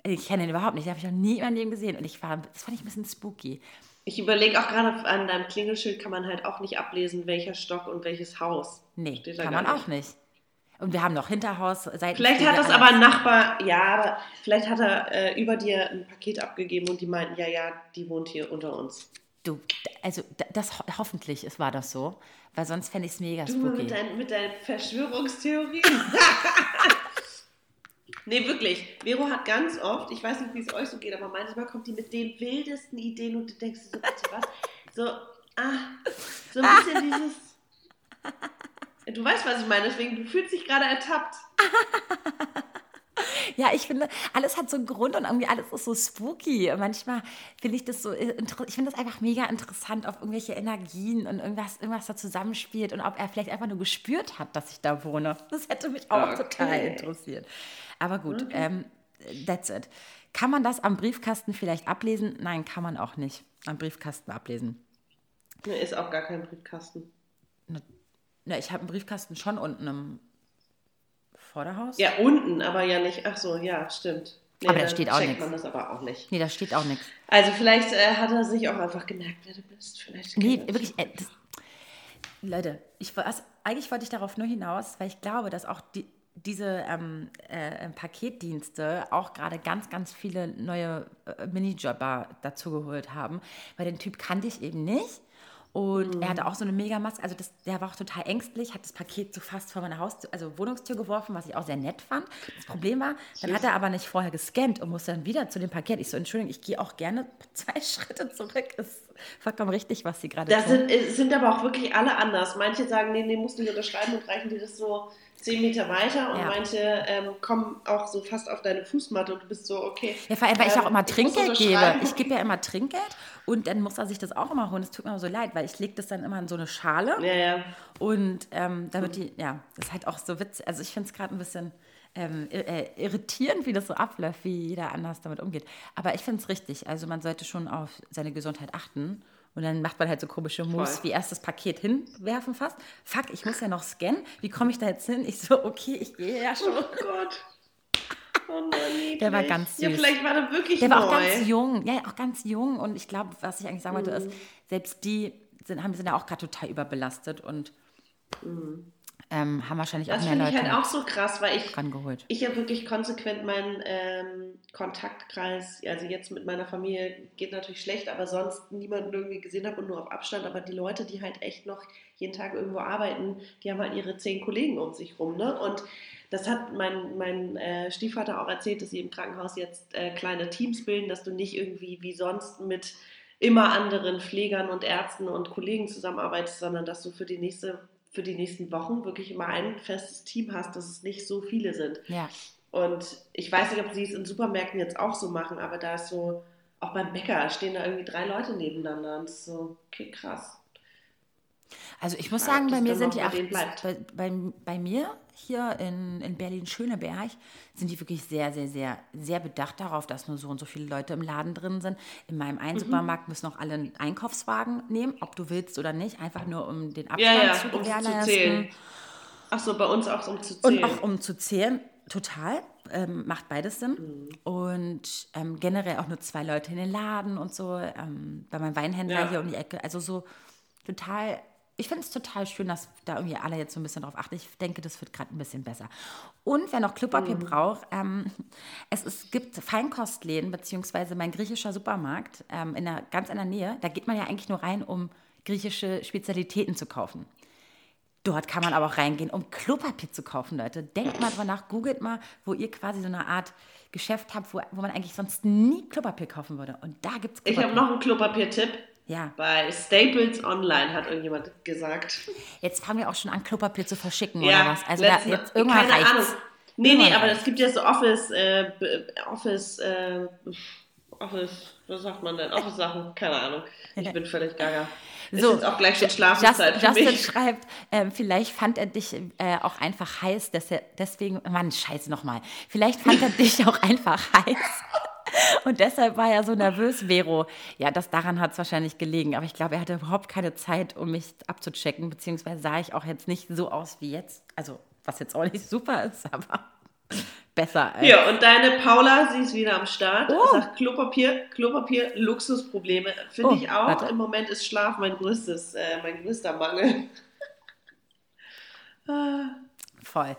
Ich kenne ihn überhaupt nicht, den habe ich noch nie in meinem Leben gesehen und ich war, das fand ich ein bisschen spooky. Ich überlege auch gerade, an deinem Klingelschild kann man halt auch nicht ablesen, welcher Stock und welches Haus. Nee, Steht kann man auch nicht. Und wir haben noch Hinterhaus, Seiten. Vielleicht hat das aber ein Nachbar, ja, aber vielleicht hat er äh, über dir ein Paket abgegeben und die meinten, ja, ja, die wohnt hier unter uns. Du, also das ho hoffentlich ist, war das so, weil sonst fände ich es mega Du spooky. mit, dein, mit deinen Verschwörungstheorien. nee, wirklich. Vero hat ganz oft, ich weiß nicht, wie es euch so geht, aber manchmal kommt die mit den wildesten Ideen und du denkst so, was? So, ah, so ein bisschen dieses. Du weißt, was ich meine, deswegen, du fühlst dich gerade ertappt. Ja, ich finde, alles hat so einen Grund und irgendwie alles ist so spooky. Und manchmal finde ich das so, äh, ich finde das einfach mega interessant, ob irgendwelche Energien und irgendwas, irgendwas da zusammenspielt und ob er vielleicht einfach nur gespürt hat, dass ich da wohne. Das hätte mich auch Okay. total interessiert. Aber gut, ähm, that's it. Kann man das am Briefkasten vielleicht ablesen? Nein, kann man auch nicht am Briefkasten ablesen. Ne, ist auch gar kein Briefkasten. Na, ich habe einen Briefkasten schon unten im Vorderhaus. Ja, unten, aber ja nicht. Ach so, ja, stimmt. Nee, Aber da steht auch nichts. man das aber auch nicht. Nee, da steht auch nichts. Also vielleicht äh, hat er sich auch einfach gemerkt, wer du bist. Vielleicht Nee, wirklich. Äh, das, Leute, ich, was, eigentlich wollte ich darauf nur hinaus, weil ich glaube, dass auch die, diese ähm, äh, Paketdienste auch gerade ganz, ganz viele neue äh, Minijobber dazugeholt haben, weil den Typ kannte ich eben nicht. Und mhm. er hatte auch so eine Megamaske, also das, der war auch total ängstlich, hat das Paket so fast vor meine Haustür, also Wohnungstür geworfen, was ich auch sehr nett fand. Das Problem war, dann hat er aber nicht vorher gescannt und musste dann wieder zu dem Paket. Ich so, Entschuldigung, ich gehe auch gerne zwei Schritte zurück. Ist vollkommen richtig, was sie gerade tun. Das sind, äh, sind aber auch wirklich alle anders. Manche sagen, nee, nee, musst du nicht unterschreiben und reichen dir das so zehn Meter weiter und ja. manche ähm, kommen auch so fast auf deine Fußmatte und du bist so, okay. Ja, vor allem, weil ähm, ich auch immer Trinkgeld gebe. Ich gebe ja immer Trinkgeld und dann muss er sich das auch immer holen. Das tut mir auch so leid, weil ich lege das dann immer in so eine Schale. Ja, ja. Und ähm, damit die, ja, das ist halt auch so witzig. Also ich finde es gerade ein bisschen ähm, äh, irritierend, wie das so abläuft, wie jeder anders damit umgeht. Aber ich finde es richtig. Also man sollte schon auf seine Gesundheit achten. Und dann macht man halt so komische Moves, wie erst das Paket hinwerfen fast. Fuck, ich muss ja noch scannen. Wie komme ich da jetzt hin? Ich so, okay, ich gehe ja schon. Oh Gott. Oh Mann, der war ganz süß. Ja, vielleicht war der wirklich Der neu. war auch ganz jung. Ja, auch ganz jung. Und ich glaube, was ich eigentlich sagen wollte, mhm. ist, selbst die sind, haben, sind ja auch gerade total überbelastet und mhm ähm, haben wahrscheinlich das auch mehr Leute. Das finde ich halt auch so krass, weil ich, rangeholt. ich habe wirklich konsequent meinen ähm, Kontaktkreis, also jetzt mit meiner Familie geht natürlich schlecht, aber sonst niemanden irgendwie gesehen habe und nur auf Abstand. Aber die Leute, die halt echt noch jeden Tag irgendwo arbeiten, die haben halt ihre zehn Kollegen um sich rum. Ne? Und das hat mein, mein äh, Stiefvater auch erzählt, dass sie im Krankenhaus jetzt äh, kleine Teams bilden, dass du nicht irgendwie wie sonst mit immer anderen Pflegern und Ärzten und Kollegen zusammenarbeitest, sondern dass du für die nächste für die nächsten Wochen wirklich immer ein festes Team hast, dass es nicht so viele sind. Ja. Und ich weiß nicht, ob sie es in Supermärkten jetzt auch so machen, aber da ist so, auch beim Bäcker stehen da irgendwie drei Leute nebeneinander und es ist so, okay, krass. Also ich muss sagen, bei mir sind die acht, bei, bei, bei, mir hier in, in Berlin-Schöneberg sind die wirklich sehr, sehr, sehr, sehr bedacht darauf, dass nur so und so viele Leute im Laden drin sind. In meinem einen mhm. Supermarkt müssen auch alle einen Einkaufswagen nehmen, ob du willst oder nicht, einfach nur um den Abstand ja, ja, zu gewährleisten. Ach so, bei uns auch um zu zählen. Und auch um zu zählen, total. Ähm, macht beides Sinn. Mhm. Und ähm, generell auch nur zwei Leute in den Laden und so. Ähm, bei meinem Weinhändler ja. hier um die Ecke. Also so total ich finde es total schön, dass da irgendwie alle jetzt so ein bisschen drauf achten. Ich denke, das wird gerade ein bisschen besser. Und wer noch Klopapier mhm. braucht, ähm, es, es gibt Feinkostläden, beziehungsweise mein griechischer Supermarkt ähm, in der, ganz in der Nähe. Da geht man ja eigentlich nur rein, um griechische Spezialitäten zu kaufen. Dort kann man aber auch reingehen, um Klopapier zu kaufen, Leute. Denkt mal drüber nach, googelt mal, wo ihr quasi so eine Art Geschäft habt, wo, wo man eigentlich sonst nie Klopapier kaufen würde. Und da gibt es Ich habe noch einen Klopapier-Tipp. Ja. Bei Staples Online hat irgendjemand gesagt. Jetzt fangen wir auch schon an, Klopapier zu verschicken ja, oder was? Also da, jetzt irgendwann keine reicht's. Ahnung. Nee, nee, aber es gibt ja so Office, äh, Office, äh, Office, was sagt man denn? Office-Sachen, keine Ahnung. Ich bin völlig gaga. Ist so, jetzt auch gleich schon Schlafenszeit Just, Justin mich. schreibt, äh, vielleicht fand er dich äh, auch einfach heiß, dass er deswegen, Mann, scheiße nochmal. Vielleicht fand er dich auch einfach heiß. Und deshalb war er so nervös, Vero. Ja, das daran hat es wahrscheinlich gelegen. Aber ich glaube, er hatte überhaupt keine Zeit, um mich abzuchecken. Beziehungsweise sah ich auch jetzt nicht so aus wie jetzt. Also, was jetzt auch nicht super ist, aber besser. Als ja, und deine Paula, sie ist wieder am Start. Oh. Sagt Klopapier, Klopapier, Luxusprobleme. Finde oh, ich auch. Warte. Im Moment ist Schlaf mein größtes, äh, mein größter Mangel. Voll.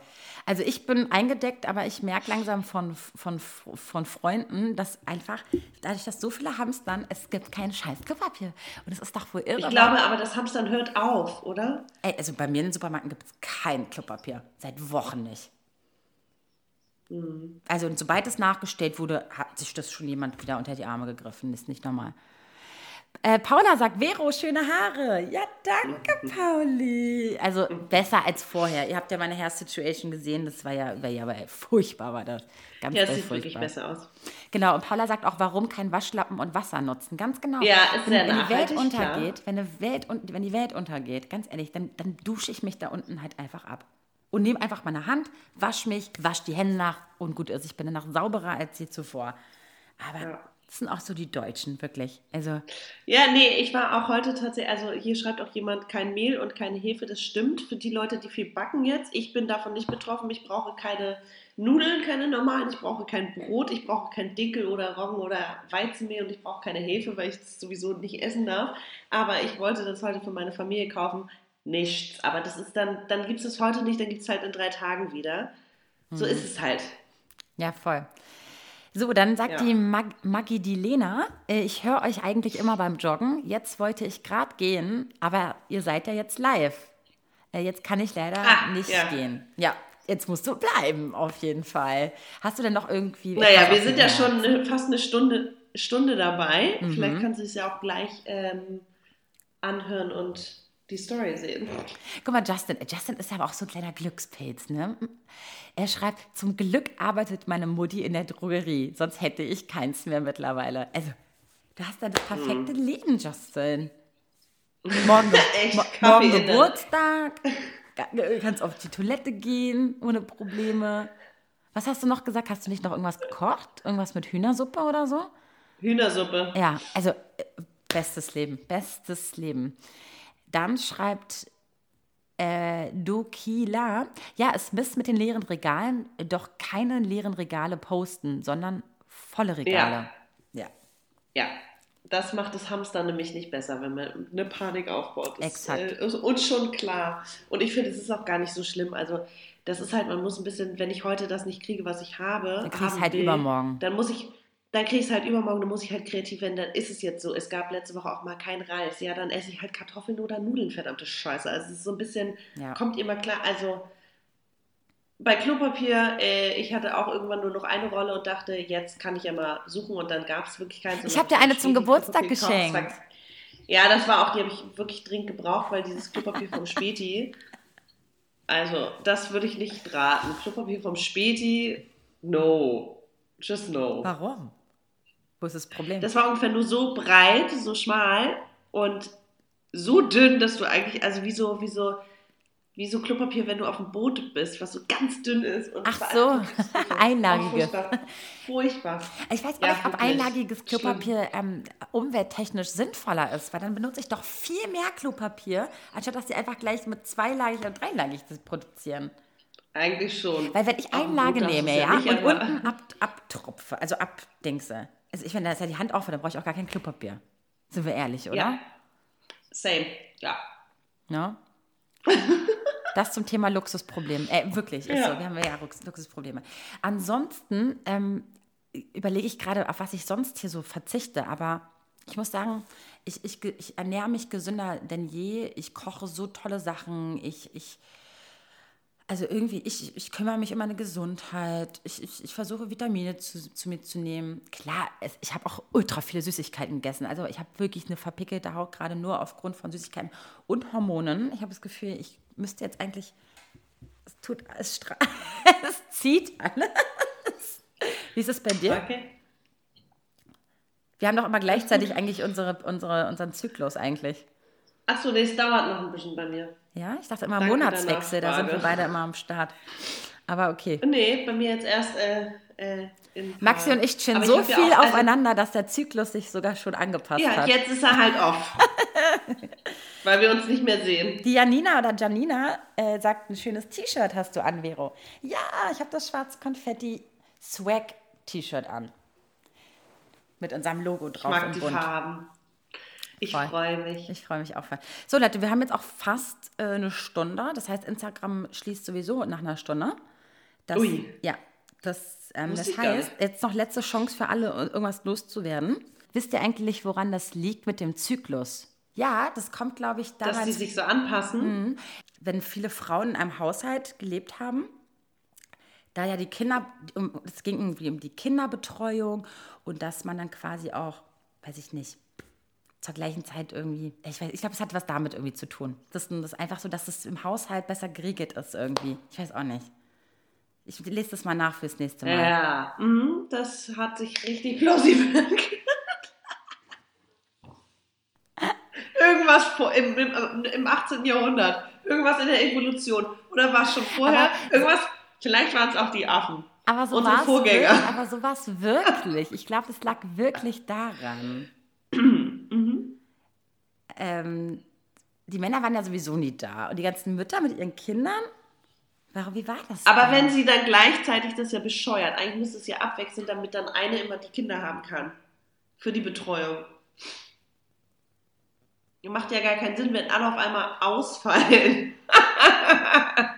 Also ich bin eingedeckt, aber ich merke langsam von, von, von Freunden, dass einfach, dadurch, dass so viele hamstern, es gibt kein scheiß Klopapier. Und das ist doch wohl irre. Ich glaube aber, das Hamstern hört auf, oder? Ey, also bei mir in den Supermärkten gibt es kein Klopapier. Seit Wochen nicht. Mhm. Also sobald es nachgestellt wurde, hat sich das schon jemand wieder unter die Arme gegriffen. Das ist nicht normal. Äh, Paula sagt, Vero, schöne Haare. Ja, danke, Pauli. Also besser als vorher. Ihr habt ja meine Hair Situation gesehen. Das war ja, war ja furchtbar, war das. Ganz ja, es sieht furchtbar. wirklich besser aus. Genau, und Paula sagt auch, warum kein Waschlappen und Wasser nutzen. Ganz genau. Ja, ist sehr wenn, wenn die Welt untergeht, wenn, die Welt, wenn die Welt untergeht, ganz ehrlich, dann, dann dusche ich mich da unten halt einfach ab. Und nehme einfach meine Hand, wasch mich, wasch die Hände nach und gut ist. Ich bin danach sauberer als je zuvor. Aber ja. Das sind auch so die Deutschen, wirklich. Also. Ja, nee, ich war auch heute tatsächlich, also hier schreibt auch jemand kein Mehl und keine Hefe, das stimmt. Für die Leute, die viel backen jetzt, ich bin davon nicht betroffen. Ich brauche keine Nudeln, keine normalen, ich brauche kein Brot, ich brauche kein Dinkel oder Roggen oder Weizenmehl und ich brauche keine Hefe, weil ich es sowieso nicht essen darf. Aber ich wollte das heute für meine Familie kaufen. Nichts. Aber das ist dann, dann gibt es es heute nicht, dann gibt es halt in drei Tagen wieder. So ist es halt. Ja, voll. So, dann sagt Ja. die Mag Maggie die Lena, äh, ich höre euch eigentlich immer beim Joggen. Jetzt wollte ich gerade gehen, aber ihr seid ja jetzt live. Äh, jetzt kann ich leider Ah, nicht ja. gehen. Ja, jetzt musst du bleiben, auf jeden Fall. Hast du denn noch irgendwie. Naja, wir sind ja schon eine, fast eine Stunde, Stunde dabei. Mhm. Vielleicht kann sie es ja auch gleich ähm, anhören und die Story sehen. Guck mal, Justin. Justin ist aber auch so ein kleiner Glückspilz, ne? Er schreibt, zum Glück arbeitet meine Mutti in der Drogerie, sonst hätte ich keins mehr mittlerweile. Also, du hast ja das perfekte Leben, Justin. Morgen, Ge- Echt morgen Geburtstag, kannst auf die Toilette gehen, ohne Probleme. Was hast du noch gesagt? Hast du nicht noch irgendwas gekocht? Irgendwas mit Hühnersuppe oder so? Hühnersuppe. Ja, also äh, bestes Leben, bestes Leben. Dann schreibt äh, Dokila, ja, es misst mit den leeren Regalen, doch keine leeren Regale posten, sondern volle Regale. Ja, Ja, das macht das Hamster nämlich nicht besser, wenn man eine Panik aufbaut. Das Exakt. Äh, ist uns schon klar. Und ich finde, es ist auch gar nicht so schlimm. Also, das ist halt, man muss ein bisschen, wenn ich heute das nicht kriege, was ich habe, Dann kriegst halt will, übermorgen. Dann muss ich, dann kriege ich es halt übermorgen, dann muss ich halt kreativ werden. Dann ist es jetzt so. Es gab letzte Woche auch mal kein Reis. Ja, dann esse ich halt Kartoffeln oder Nudeln, verdammte Scheiße. Also, es ist so ein bisschen, Ja. kommt immer klar. Also, bei Klopapier, äh, ich hatte auch irgendwann nur noch eine Rolle und dachte, jetzt kann ich ja mal suchen und dann gab es wirklich keins. Und Ich dann hab dir eine zum Geburtstag geschenkt. Ja, das war auch, die habe ich wirklich dringend gebraucht, weil dieses Klopapier vom Späti, also das würde ich nicht raten. Klopapier vom Späti, no. Just no. Warum? Wo ist das Problem? Das war ungefähr nur so breit, so schmal und so dünn, dass du eigentlich, also wie so, wie so, wie so Klopapier, wenn du auf dem Boot bist, was so ganz dünn ist. Und Ach so, einfach furchtbar. Furchtbar. ich weiß auch Ja, nicht, ob einlagiges. Klopapier ähm, umwelttechnisch sinnvoller ist, weil dann benutze ich doch viel mehr Klopapier, anstatt dass die einfach gleich mit zweilagig und dreilagig produzieren. Eigentlich schon. Weil wenn ich Einlage das nehme, ja, und aber- unten ab, abtropfe, also abdingse. Also ich, wenn da ist ja die Hand auf, dann brauche ich auch gar kein Klopapier. Sind wir ehrlich, oder? Ja. Same, ja. Ja. Das zum Thema Luxusproblem. Äh, wirklich, ist Ja. so. Wir haben ja Lux- Luxusprobleme. Ansonsten ähm, überlege ich gerade, auf was ich sonst hier so verzichte. Aber ich muss sagen, ich, ich, ich ernähre mich gesünder denn je. Ich koche so tolle Sachen. Ich, ich, also irgendwie, ich, ich kümmere mich um meine Gesundheit. Ich, ich, ich versuche Vitamine zu, zu mir zu nehmen. Klar, es, ich habe auch ultra viele Süßigkeiten gegessen. Also ich habe wirklich eine verpickelte Haut, gerade nur aufgrund von Süßigkeiten und Hormonen. Ich habe das Gefühl, ich müsste jetzt eigentlich, es tut, es, es zieht alles. Wie ist es bei dir? Okay. Wir haben doch immer gleichzeitig eigentlich unsere, unsere, unseren Zyklus eigentlich. Achso, nee, es dauert noch ein bisschen bei mir. Ja, ich dachte immer Danke Monatswechsel, da sind wir beide immer am Start. Aber okay. Nee, bei mir jetzt erst äh, äh, Maxi und ich chillen so ja viel auch, also- aufeinander, dass der Zyklus sich sogar schon angepasst Ja, hat. jetzt ist er halt off. Weil wir uns nicht mehr sehen. Die Janina oder Janina äh, sagt, ein schönes T-Shirt hast du an, Vero. Ja, ich habe das schwarze Konfetti Swag T-Shirt an. Mit unserem Logo Ich drauf mag im die Bund. Farben. Ich freue mich. Ich freue mich auch voll. So, Leute, wir haben jetzt auch fast äh, eine Stunde. Das heißt, Instagram schließt sowieso nach einer Stunde. Das, Ui. Ja, das, ähm, das heißt, jetzt noch letzte Chance für alle, irgendwas loszuwerden. Wisst ihr eigentlich, woran das liegt mit dem Zyklus? Ja, das kommt, glaube ich, Dass daran, die sich so anpassen. wenn viele Frauen in einem Haushalt gelebt haben, da ja die Kinder, um, es ging irgendwie um die Kinderbetreuung und dass man dann quasi auch, weiß ich nicht, zur gleichen Zeit irgendwie, ich, weiß- ich glaube, es hat was damit irgendwie zu tun. Das, ist- einfach so, dass es im Haushalt besser geregelt ist irgendwie. Ich weiß auch nicht. Ich lese das mal nach fürs nächste Mal. Ja, mhm, das hat sich richtig plausibel. Irgendwas vor, im, im, im 18. Jahrhundert. Irgendwas in der Evolution. Oder war es schon vorher? Aber- Irgendwas, vielleicht waren es auch die Affen. Aber so war es wirklich. Ich glaube, es lag wirklich daran. Ähm, die Männer waren ja sowieso nie da. Und die ganzen Mütter mit ihren Kindern, warum, wie war das? Aber denn? wenn sie dann gleichzeitig, das ist ja bescheuert, eigentlich müsste es ja abwechseln, damit dann eine immer die Kinder haben kann. Für die Betreuung. Macht ja gar keinen Sinn, wenn alle auf einmal ausfallen.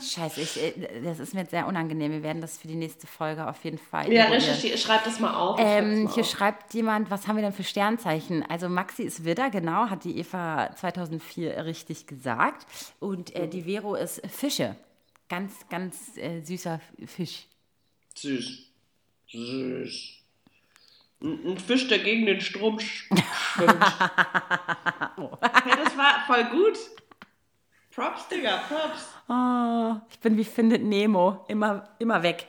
Scheiße, ich, äh, das ist mir jetzt sehr unangenehm. Wir werden das für die nächste Folge auf jeden Fall. Ja, eruieren. recherchier, schreib das mal auf. Ähm, mal hier auf. schreibt jemand, was haben wir denn für Sternzeichen? Also Maxi ist Widder, genau, hat die Eva 2004 richtig gesagt. Und äh, die Vero ist Fische. Ganz, ganz äh, süßer Fisch. Süß. Süß. Ein, Fisch, der gegen den Strom sch- schwimmt. hey, das war voll gut. Props, Digga, Props. Oh, ich bin wie Findet Nemo, immer, immer weg.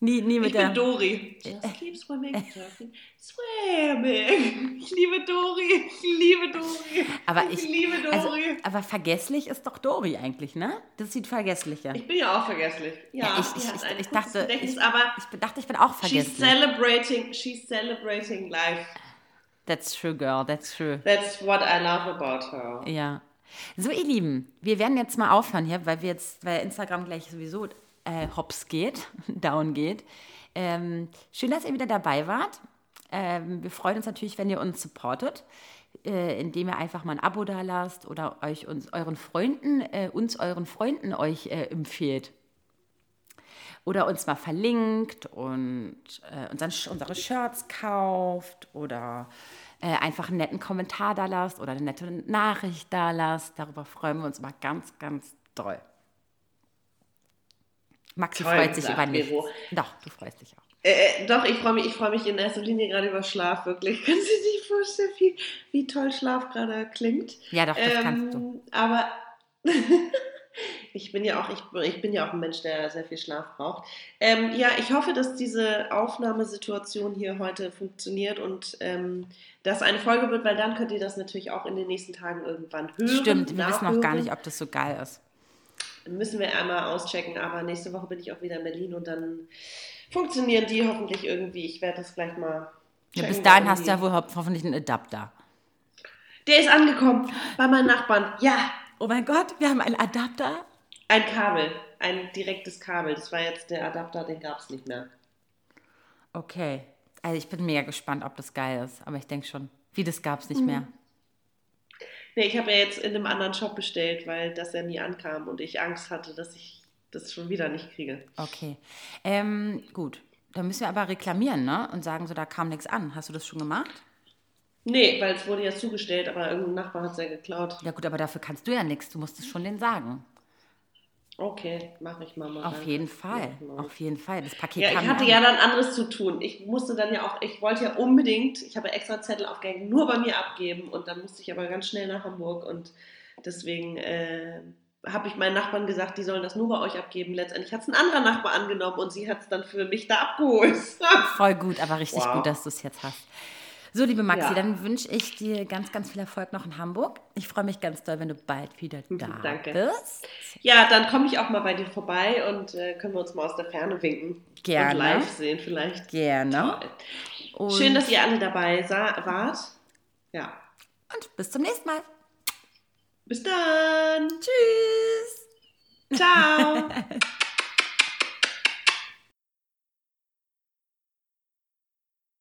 Nie, nie mit Ich der... bin Dori. Just keep swimming, just keep swimming. Ich liebe Dori. Ich liebe Dori. Aber ich, ich- liebe also, Dori. aber vergesslich ist doch Dori eigentlich, ne? Das sieht vergesslicher. ich bin ja auch vergesslich. Ja, Ja, ich- ich- ich- ich dachte, ich- aber Ich dachte, ich bin auch she's vergesslich. celebrating, she's celebrating life. That's true, girl, that's true. That's what I love about her. Ja. So, ihr Lieben, wir werden jetzt mal aufhören hier, weil wir jetzt, weil Instagram gleich sowieso äh, hops geht, down geht. Ähm, schön, dass ihr wieder dabei wart. Ähm, wir freuen uns natürlich, wenn ihr uns supportet, äh, indem ihr einfach mal ein Abo da lasst oder euch uns euren Freunden, äh, uns euren Freunden euch äh, empfehlt. Oder uns mal verlinkt und äh, unseren, unsere Shirts kauft oder äh, einfach einen netten Kommentar da lasst oder eine nette Nachricht da lasst. Darüber freuen wir uns immer ganz, ganz doll. Maxi Toll freut sich über nichts. Vero. Doch, du freust dich auch. Äh, äh, doch, ich freue mich, ich freue mich in erster Linie gerade über Schlaf, wirklich. Kannst du dir nicht vorstellen, wie, wie toll Schlaf gerade klingt? Ja, doch, das kannst du. Aber ich bin ja auch, ich, ich bin ja auch ein Mensch, der sehr viel Schlaf braucht. Ähm, ja, ich hoffe, dass diese Aufnahmesituation hier heute funktioniert und ähm, dass eine Folge wird, weil dann könnt ihr das natürlich auch in den nächsten Tagen irgendwann hören. Stimmt, wir wissen noch gar nicht, ob das so geil ist. Müssen wir einmal auschecken, aber nächste Woche bin ich auch wieder in Berlin und dann funktionieren die hoffentlich irgendwie. Ich werde das gleich mal. Ja, bis dahin hast du ja wohl ho hoffentlich einen Adapter. Der ist angekommen bei meinen Nachbarn. Ja, Oh mein Gott, wir haben einen Adapter. Ein Kabel, ein direktes Kabel. Das war jetzt der Adapter, den gab es nicht mehr. Okay. Also ich bin mega gespannt, ob das geil ist. Aber ich denke schon, wie das gab es nicht Mhm. mehr. Nee, ich habe ja jetzt in einem anderen Shop bestellt, weil das ja nie ankam und ich Angst hatte, dass ich das schon wieder nicht kriege. Okay. Ähm, gut. Dann müssen wir aber reklamieren, ne? Und sagen so, da kam nichts an. Hast du das schon gemacht? Nee, weil es wurde ja zugestellt, aber irgendein Nachbar hat es ja geklaut. Ja gut, aber dafür kannst du ja nichts. Du musst es schon denen sagen. Okay, mache ich mal. mal Auf danke. jeden Fall. Ja, Auf jeden Fall. Das Paket Ja, kam ich hatte ja dann anderes zu tun. Ich musste dann ja auch, ich wollte ja unbedingt, ich habe extra Zettel aufgehängt, nur bei mir abgeben und dann musste ich aber ganz schnell nach Hamburg und deswegen äh, habe ich meinen Nachbarn gesagt, die sollen das nur bei euch abgeben. Letztendlich hat es ein anderer Nachbar angenommen und sie hat es dann für mich da abgeholt. Voll gut, aber richtig Wow. gut, dass du es jetzt hast. So, liebe Maxi, Ja. dann wünsche ich dir ganz, ganz viel Erfolg noch in Hamburg. Ich freue mich ganz doll, wenn du bald wieder da Danke. bist. ja, dann komme ich auch mal bei dir vorbei und äh, können wir uns mal aus der Ferne winken. Gerne. Und live sehen vielleicht. Gerne. Schön, dass ihr alle dabei wart. Ja. und bis zum nächsten Mal. Bis dann. Tschüss. Ciao.